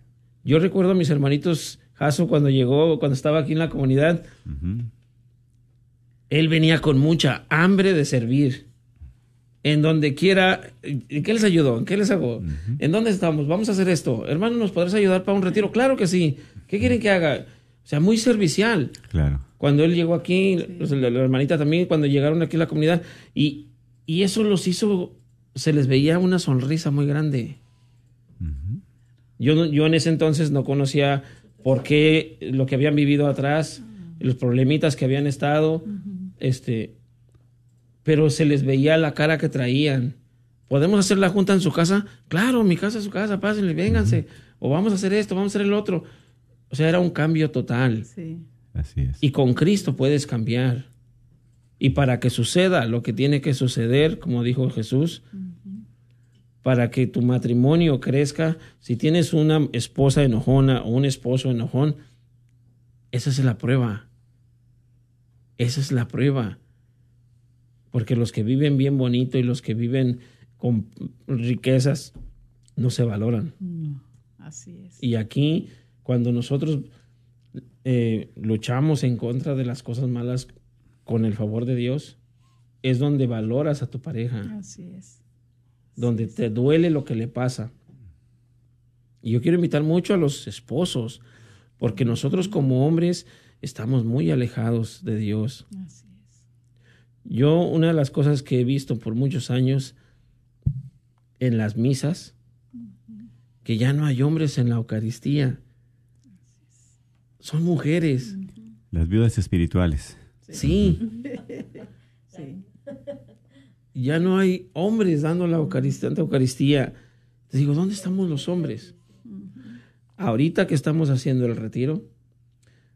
Yo recuerdo a mis hermanitos Jaso cuando llegó, cuando estaba aquí en la comunidad, Ujú. él venía con mucha hambre de servir. En donde quiera, ¿en qué les ayudó? ¿En qué les hago? ¿En dónde estamos? Vamos a hacer esto. Hermano, ¿nos podrás ayudar para un retiro? Claro que sí. ¿Qué quieren que haga? O sea, muy servicial. Claro. Cuando él llegó aquí, pues, la, la hermanita también, cuando llegaron aquí a la comunidad, y, y eso los hizo, se les veía una sonrisa muy grande. Yo, no- yo en ese entonces no conocía por qué lo que habían vivido atrás, los problemitas que habían estado, este, pero se les veía la cara que traían. ¿Podemos hacer la junta en su casa? Claro, mi casa es su casa, pásenle, vénganse. O vamos a hacer esto, vamos a hacer el otro. O sea, era un cambio total. Sí. Así es. Y con Cristo puedes cambiar. Y para que suceda lo que tiene que suceder, como dijo Jesús, para que tu matrimonio crezca, si tienes una esposa enojona o un esposo enojón, esa es la prueba. Esa es la prueba. Porque los que viven bien bonito y los que viven con riquezas no se valoran. No, así es. Y aquí, cuando nosotros eh, luchamos en contra de las cosas malas con el favor de Dios, es donde valoras a tu pareja, Así es. donde te duele lo que le pasa. Y yo quiero invitar mucho a los esposos, porque nosotros como hombres estamos muy alejados de Dios. Así es. Yo, una de las cosas que he visto por muchos años en las misas, que ya no hay hombres en la Eucaristía, son mujeres. Las viudas espirituales. Sí, Sí. ya no hay hombres dando la Eucaristía, Santa Eucaristía. Te digo, ¿dónde estamos los hombres? Ahorita que estamos haciendo el retiro,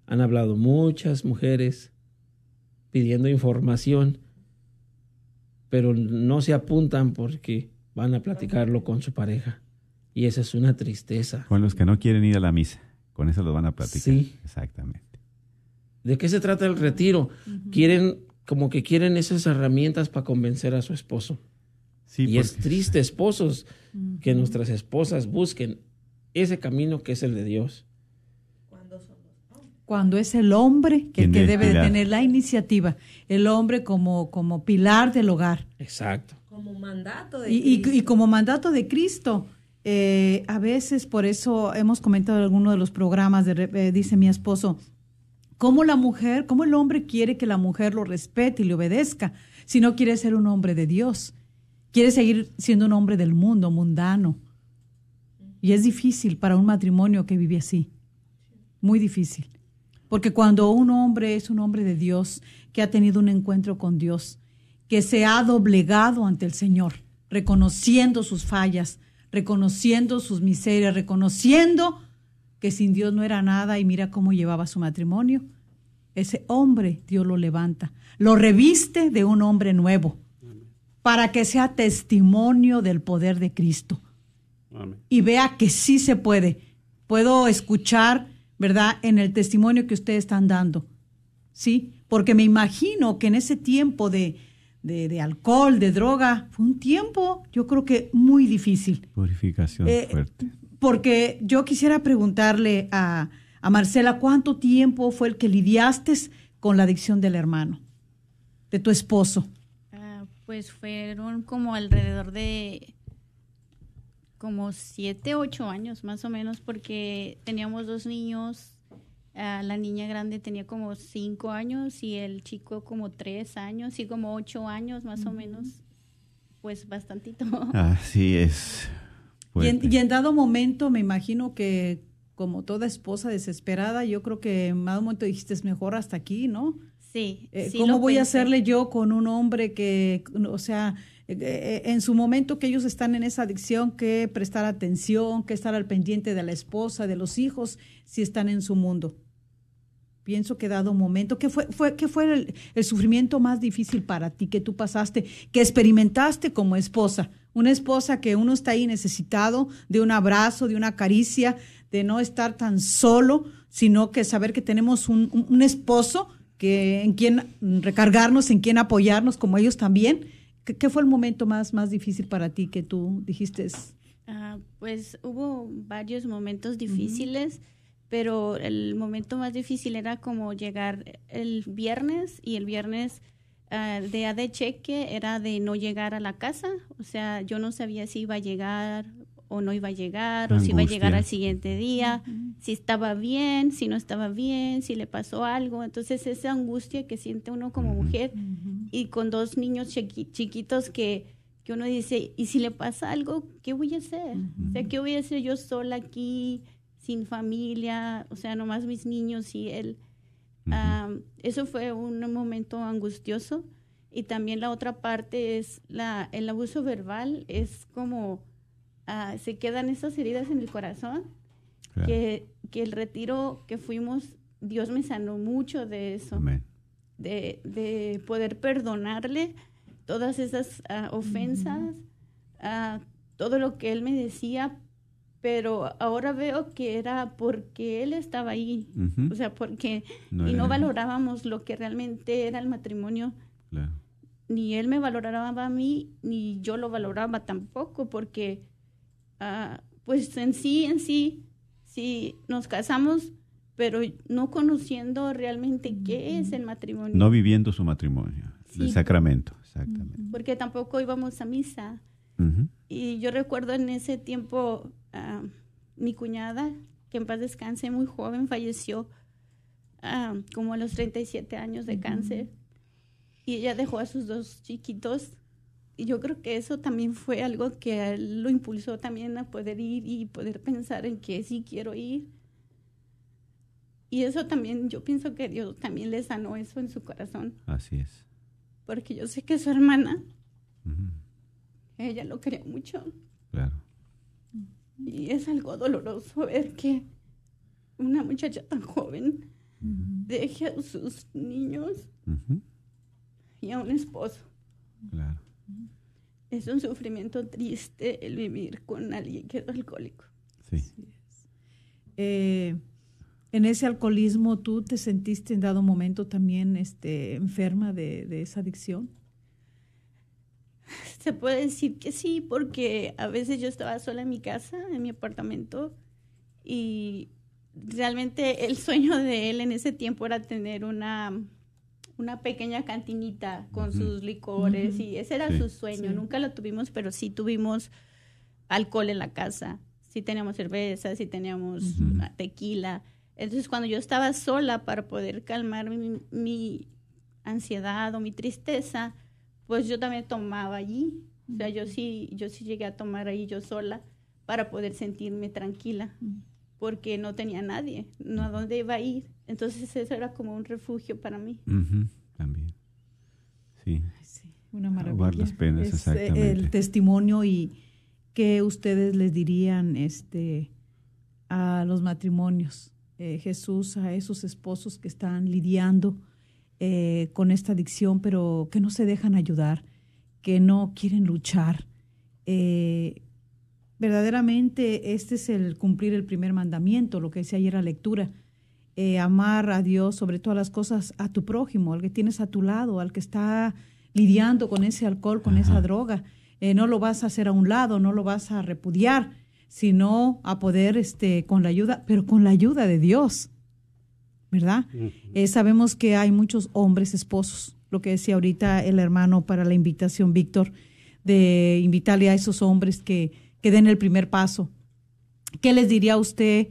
han hablado muchas mujeres pidiendo información, pero no se apuntan porque van a platicarlo con su pareja. Y esa es una tristeza. Con los que no quieren ir a la misa. Con eso los van a platicar. Sí. Exactamente. ¿De qué se trata el retiro? Quieren, como que quieren esas herramientas para convencer a su esposo. Sí, y es triste, esposos, que nuestras esposas busquen ese camino que es el de Dios. Cuando es el hombre que, que debe de tener la iniciativa, el hombre como, como pilar del hogar. Exacto. Como mandato de Y, y- Cristo. y como mandato de Cristo, eh, a veces por eso hemos comentado en alguno de los programas, de, eh, dice mi esposo, cómo la mujer, cómo el hombre quiere que la mujer lo respete y le obedezca, si no quiere ser un hombre de Dios, quiere seguir siendo un hombre del mundo, mundano. Y es difícil para un matrimonio que vive así, muy difícil. Porque cuando un hombre es un hombre de Dios, que ha tenido un encuentro con Dios, que se ha doblegado ante el Señor, reconociendo sus fallas, reconociendo sus miserias, reconociendo que sin Dios no era nada y mira cómo llevaba su matrimonio, ese hombre Dios lo levanta, lo reviste de un hombre nuevo, para que sea testimonio del poder de Cristo Amén. y vea que sí se puede. Puedo escuchar, ¿verdad?, en el testimonio que ustedes están dando. ¿Sí? Porque me imagino que en ese tiempo de, de, de alcohol, de droga, fue un tiempo, yo creo que muy difícil. Purificación Eh, fuerte. Porque yo quisiera preguntarle a, a Marcela, ¿cuánto tiempo fue el que lidiaste con la adicción del hermano, de tu esposo? Ah, pues fueron como alrededor de como siete, ocho años más o menos, porque teníamos dos niños. ah, la niña grande tenía como cinco años y el chico como tres años y como ocho años más o menos. Pues bastantito. Así es. Y en, y en dado momento, me imagino que como toda esposa desesperada, yo creo que en dado momento dijiste, es mejor hasta aquí, ¿no? Sí. Eh, sí ¿Cómo voy a hacerle yo con un hombre que, o sea, eh, eh, en su momento que ellos están en esa adicción, que prestar atención, que estar al pendiente de la esposa, de los hijos, si están en su mundo? Pienso que dado momento, ¿qué fue, fue, qué fue el, el sufrimiento más difícil para ti que tú pasaste, que experimentaste como esposa? Una esposa que uno está ahí necesitado de un abrazo, de una caricia, de no estar tan solo, sino que saber que tenemos un, un- un esposo que en quien recargarnos, en quien apoyarnos, como ellos también. ¿Qué, qué fue el momento más, más difícil para ti que tú dijiste? Ah, pues hubo varios momentos difíciles, pero el momento más difícil era como llegar el viernes y el viernes ah, de día de cheque era de no llegar a la casa, o sea, yo no sabía si iba a llegar o no iba a llegar, o si iba a llegar al siguiente día, si estaba bien, si no estaba bien, si le pasó algo. Entonces esa angustia que siente uno como mujer y con dos niños chiqui- chiquitos que, que uno dice, ¿y si le pasa algo, qué voy a hacer? O sea, ¿qué voy a hacer yo sola aquí, sin familia? O sea, nomás mis niños y él. Eso fue un momento angustioso. Y también la otra parte es la, el abuso verbal, es como ah, se quedan esas heridas en el corazón, Claro. que, que el retiro que fuimos, Dios me sanó mucho de eso Amén. de, de poder perdonarle todas esas ah, ofensas, ah, todo lo que él me decía, pero ahora veo que era porque él estaba ahí, o sea, porque No y no valorábamos lo que realmente era el matrimonio, Claro. ni él me valoraba a mí, ni yo lo valoraba tampoco, porque ah, pues en sí, en sí, sí nos casamos, pero no conociendo realmente qué es el matrimonio. No viviendo su matrimonio, el sacramento, exactamente. porque tampoco íbamos a misa. Y yo recuerdo en ese tiempo ah, mi cuñada, que en paz descanse, muy joven, falleció ah, como a los 37 años de cáncer. Y ella dejó a sus dos chiquitos. Y yo creo que eso también fue algo que lo impulsó también a poder ir y poder pensar en que sí quiero ir. Y eso también, yo pienso que Dios también le sanó eso en su corazón, Así es. porque yo sé que su hermana. Ella lo quería mucho. Claro. Y es algo doloroso ver que una muchacha tan joven deje a sus niños y a un esposo. Claro. Es un sufrimiento triste el vivir con alguien que es alcohólico. Sí. Eh, en ese alcoholismo, ¿tú te sentiste en dado momento también este, enferma de, de esa adicción? Se puede decir que sí, porque a veces yo estaba sola en mi casa, en mi apartamento, y realmente el sueño de él en ese tiempo era tener una, una pequeña cantinita con sus licores, y ese era Sí. su sueño. Sí. Nunca lo tuvimos, pero sí tuvimos alcohol en la casa. Sí teníamos cerveza, sí teníamos tequila. Entonces, cuando yo estaba sola para poder calmar mi, mi ansiedad o mi tristeza, pues yo también tomaba allí. O sea, yo sí, yo sí llegué a tomar ahí yo sola para poder sentirme tranquila, porque no tenía nadie, no a dónde iba a ir. Entonces eso era como un refugio para mí. También. Sí. Sí, una maravilla. Las penas, Es, eh, exactamente. El testimonio y qué ustedes les dirían este, a los matrimonios, eh, Jesús, a esos esposos que están lidiando eh, con esta adicción, pero que no se dejan ayudar, que no quieren luchar. Eh, verdaderamente este es el cumplir el primer mandamiento, lo que decía ayer la lectura. Eh, amar a Dios sobre todas las cosas, a tu prójimo, al que tienes a tu lado, al que está lidiando con ese alcohol, con esa droga. Eh, no lo vas a hacer a un lado, no lo vas a repudiar, sino a poder, este, con la ayuda, pero con la ayuda de Dios, ¿verdad? Eh, sabemos que hay muchos hombres esposos, lo que decía ahorita el hermano para la invitación, Víctor, de invitarle a esos hombres que, que den el primer paso. ¿Qué les diría usted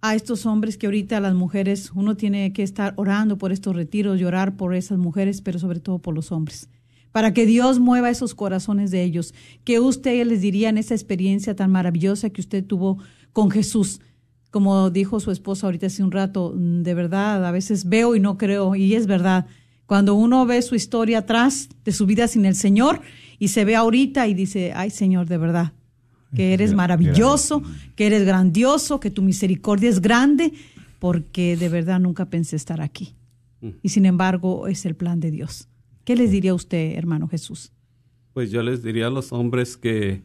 a estos hombres que ahorita las mujeres, uno tiene que estar orando por estos retiros, llorar por esas mujeres, pero sobre todo por los hombres? Para que Dios mueva esos corazones de ellos. ¿Qué usted les diría en esa experiencia tan maravillosa que usted tuvo con Jesús? Como dijo su esposa ahorita hace un rato, mm, de verdad, a veces veo y no creo, y es verdad. Cuando uno ve su historia atrás de su vida sin el Señor y se ve ahorita y dice, ay Señor, de verdad, que eres maravilloso, que eres grandioso, que tu misericordia es grande, porque de verdad nunca pensé estar aquí. Y sin embargo es el plan de Dios. ¿Qué les diría usted, hermano Jesús? Pues yo les diría a los hombres que,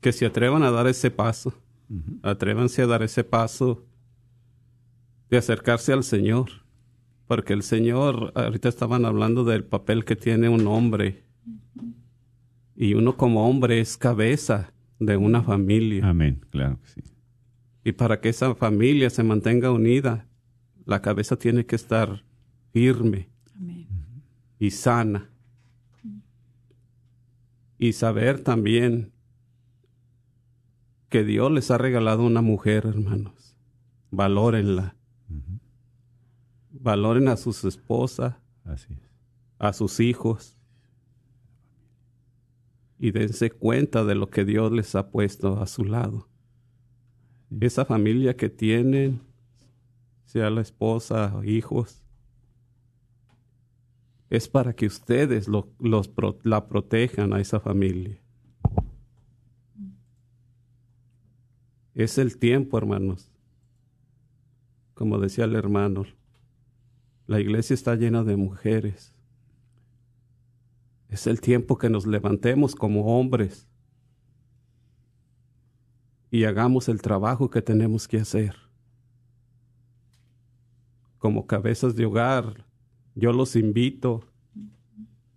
que se atrevan a dar ese paso. Atrévanse a dar ese paso de acercarse al Señor. Porque el Señor, ahorita estaban hablando del papel que tiene un hombre. Y uno como hombre es cabeza de una familia. Amén, claro que sí. Y para que esa familia se mantenga unida, la cabeza tiene que estar firme y sana. Y saber también que Dios les ha regalado una mujer, hermanos. Valórenla. Valoren a sus esposas, a sus hijos. Y dense cuenta de lo que Dios les ha puesto a su lado. Esa familia que tienen, sea la esposa o hijos, es para que ustedes lo- los, pro- la protejan a esa familia. Es el tiempo, hermanos. Como decía el hermano, la iglesia está llena de mujeres. Es el tiempo que nos levantemos como hombres y hagamos el trabajo que tenemos que hacer. Como cabezas de hogar, yo los invito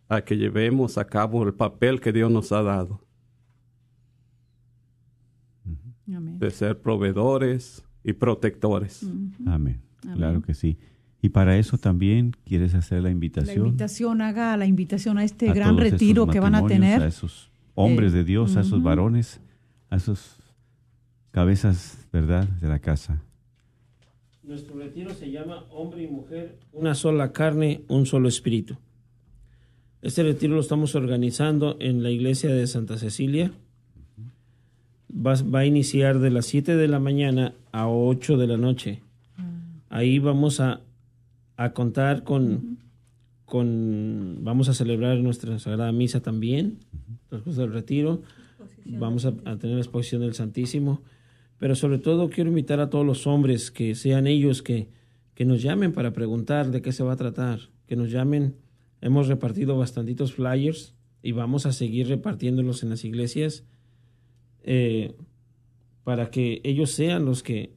a que llevemos a cabo el papel que Dios nos ha dado, Amén. de ser proveedores y protectores. Amén. Claro que sí. Y para eso también quieres hacer la La invitación. invitación, haga la invitación a este a gran retiro que van a tener. A esos hombres Eh, de Dios, a esos varones, a esos cabezas, ¿verdad?, de la casa. Nuestro retiro se llama Hombre y Mujer, una sola carne, un solo espíritu. Este retiro lo estamos organizando en la iglesia de Santa Cecilia. Va, va a iniciar de las 7 de la mañana a 8 de la noche. Ahí vamos a, a contar con, con, vamos a celebrar nuestra Sagrada Misa también, después del retiro. Vamos a, a tener la exposición del Santísimo. Pero sobre todo quiero invitar a todos los hombres que sean ellos que, que nos llamen para preguntar de qué se va a tratar, que nos llamen. Hemos repartido bastantitos flyers y vamos a seguir repartiéndolos en las iglesias eh, para que ellos sean los que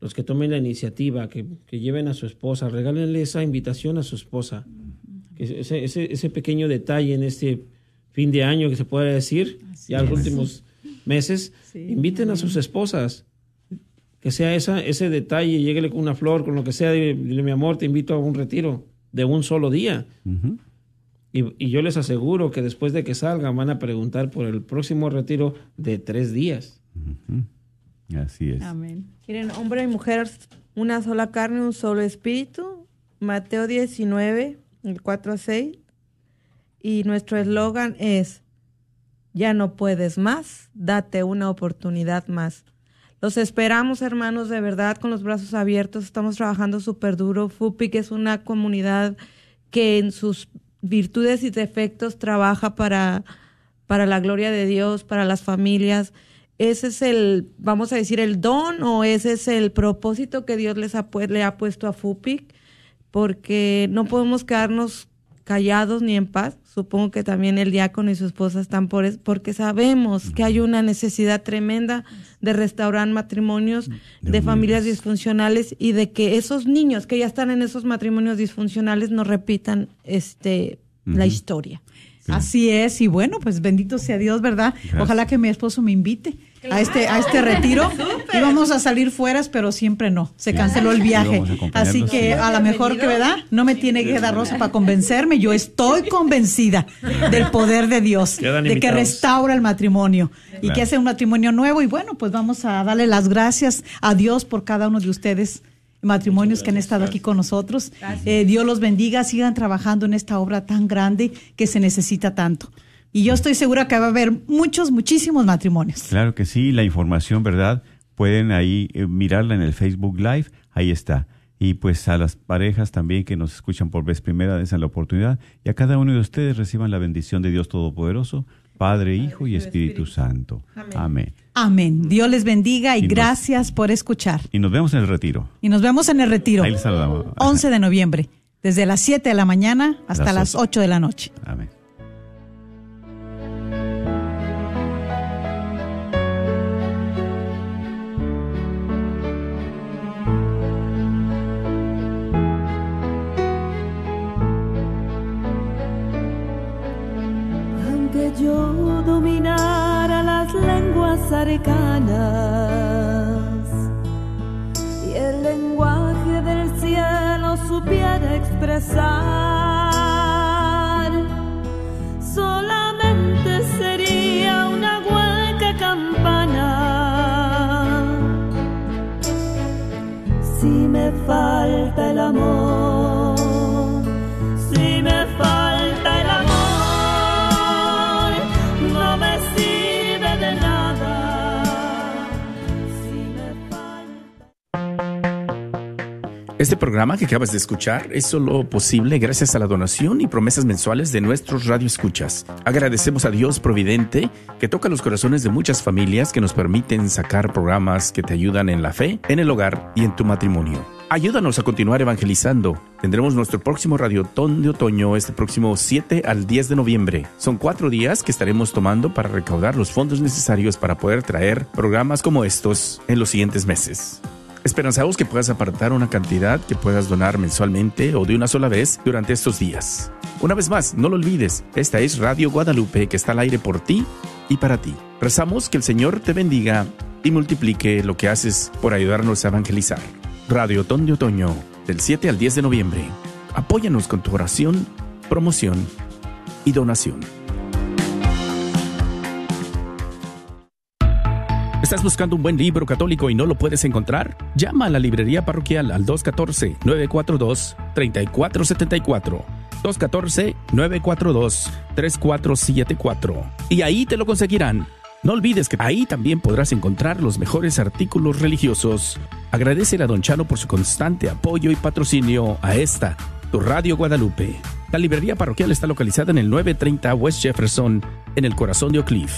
los que tomen la iniciativa, que, que lleven a su esposa, regálenle esa invitación a su esposa. Que ese, ese, ese pequeño detalle en este fin de año que se puede decir, ya los últimos meses, Sí, inviten a sus esposas. Que sea esa, ese detalle, lléguele con una flor, con lo que sea, dile, dile, mi amor, te invito a un retiro de un solo día. Y, y yo les aseguro que después de que salgan van a preguntar por el próximo retiro de tres días. Así es. Amén. Miren, hombre y mujer, una sola carne, un solo espíritu. Mateo 19, el 4 a 6. Y nuestro eslogan es, ya no puedes más, date una oportunidad más. Los esperamos, hermanos, de verdad, con los brazos abiertos. Estamos trabajando súper duro. FUPIC es una comunidad que en sus virtudes y defectos trabaja para, para la gloria de Dios, para las familias. Ese es el, vamos a decir, el don o ese es el propósito que Dios les ha, le ha puesto a FUPIC, porque no podemos quedarnos callados ni en paz. Supongo que también el diácono y su esposa están por eso, porque sabemos que hay una necesidad tremenda de restaurar matrimonios de, familias disfuncionales y de que esos niños que ya están en esos matrimonios disfuncionales no repitan este la historia. Así es, y bueno, pues bendito sea Dios, ¿verdad? Ojalá que mi esposo me invite a este a este retiro. Íbamos a salir fuera, pero siempre no. Se canceló el viaje. Así que a lo mejor que verdad, no me tiene que dar rosa para convencerme. Yo estoy convencida del poder de Dios, de que restaura el matrimonio y que hace un matrimonio nuevo. Y bueno, pues vamos a darle las gracias a Dios por cada uno de ustedes matrimonios que han estado aquí con nosotros. Eh, Dios los bendiga, sigan trabajando en esta obra tan grande que se necesita tanto. Y yo estoy segura que va a haber muchos, muchísimos matrimonios. Claro que sí, la información, ¿verdad? Pueden ahí eh, mirarla en el Facebook Live, ahí está. Y pues a las parejas también que nos escuchan por vez primera, en la oportunidad. Y a cada uno de ustedes reciban la bendición de Dios Todopoderoso, Padre, Hijo y Espíritu, Santo. Amén. Amén. Dios les bendiga y, gracias por escuchar. Y nos vemos en el retiro. Y nos vemos en el retiro. Ahí les saludamos. 11 de noviembre, desde las 7 de la mañana hasta las 8 de la noche. Amén. Lenguas arcanas y el lenguaje del cielo supiera expresar, solamente sería una hueca campana. Si me falta el amor, Este programa que acabas de escuchar es solo posible gracias a la donación y promesas mensuales de nuestros radioescuchas. Agradecemos a Dios Providente que toca los corazones de muchas familias que nos permiten sacar programas que te ayudan en la fe, en el hogar y en tu matrimonio. Ayúdanos a continuar evangelizando. Tendremos nuestro próximo Radiotón de Otoño este próximo 7 al 10 de noviembre. Son cuatro días que estaremos tomando para recaudar los fondos necesarios para poder traer programas como estos en los siguientes meses. Esperanzamos que puedas apartar una cantidad que puedas donar mensualmente o de una sola vez durante estos días. Una vez más, no lo olvides, esta es Radio Guadalupe que está al aire por ti y para ti. Rezamos que el Señor te bendiga y multiplique lo que haces por ayudarnos a evangelizar. Radio Ton de Otoño, del 7 al 10 de noviembre. Apóyanos con tu oración, promoción y donación. ¿Estás buscando un buen libro católico y no lo puedes encontrar? Llama a la librería parroquial al 214-942-3474. 214-942-3474. Y ahí te lo conseguirán. No olvides que ahí también podrás encontrar los mejores artículos religiosos. Agradece a Don Chano por su constante apoyo y patrocinio a esta, tu Radio Guadalupe. La librería parroquial está localizada en el 930 West Jefferson, en el corazón de Oak Cliff.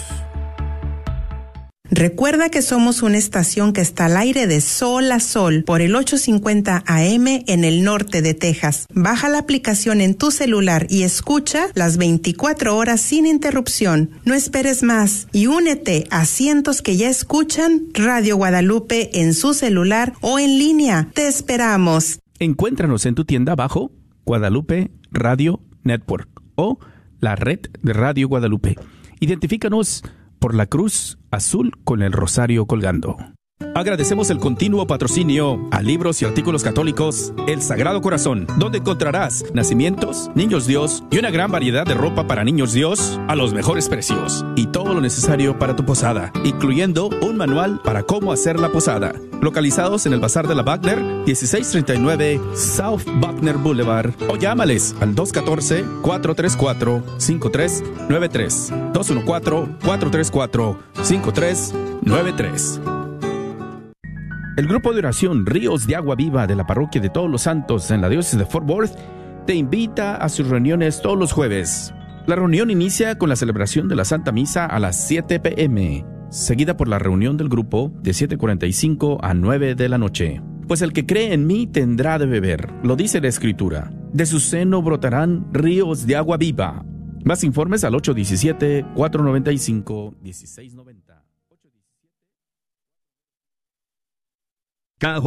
Recuerda que somos una estación que está al aire de sol a sol por el 850 AM en el norte de Texas. Baja la aplicación en tu celular y escucha las 24 horas sin interrupción. No esperes más y únete a cientos que ya escuchan Radio Guadalupe en su celular o en línea. Te esperamos. Encuéntranos en tu tienda bajo Guadalupe Radio Network o la red de Radio Guadalupe. Identifícanos por la cruz azul con el rosario colgando. Agradecemos el continuo patrocinio a libros y artículos católicos El Sagrado Corazón, donde encontrarás nacimientos, niños Dios y una gran variedad de ropa para niños Dios a los mejores precios y todo lo necesario para tu posada, incluyendo un manual para cómo hacer la posada. Localizados en el Bazar de la Wagner, 1639 South Wagner Boulevard o llámales al 214-434-5393. 214-434-5393. El grupo de oración Ríos de Agua Viva de la Parroquia de Todos los Santos en la diócesis de Fort Worth te invita a sus reuniones todos los jueves. La reunión inicia con la celebración de la Santa Misa a las 7 pm, seguida por la reunión del grupo de 7.45 a 9 de la noche. Pues el que cree en mí tendrá de beber, lo dice la Escritura. De su seno brotarán ríos de agua viva. Más informes al 817-495-1690. Cada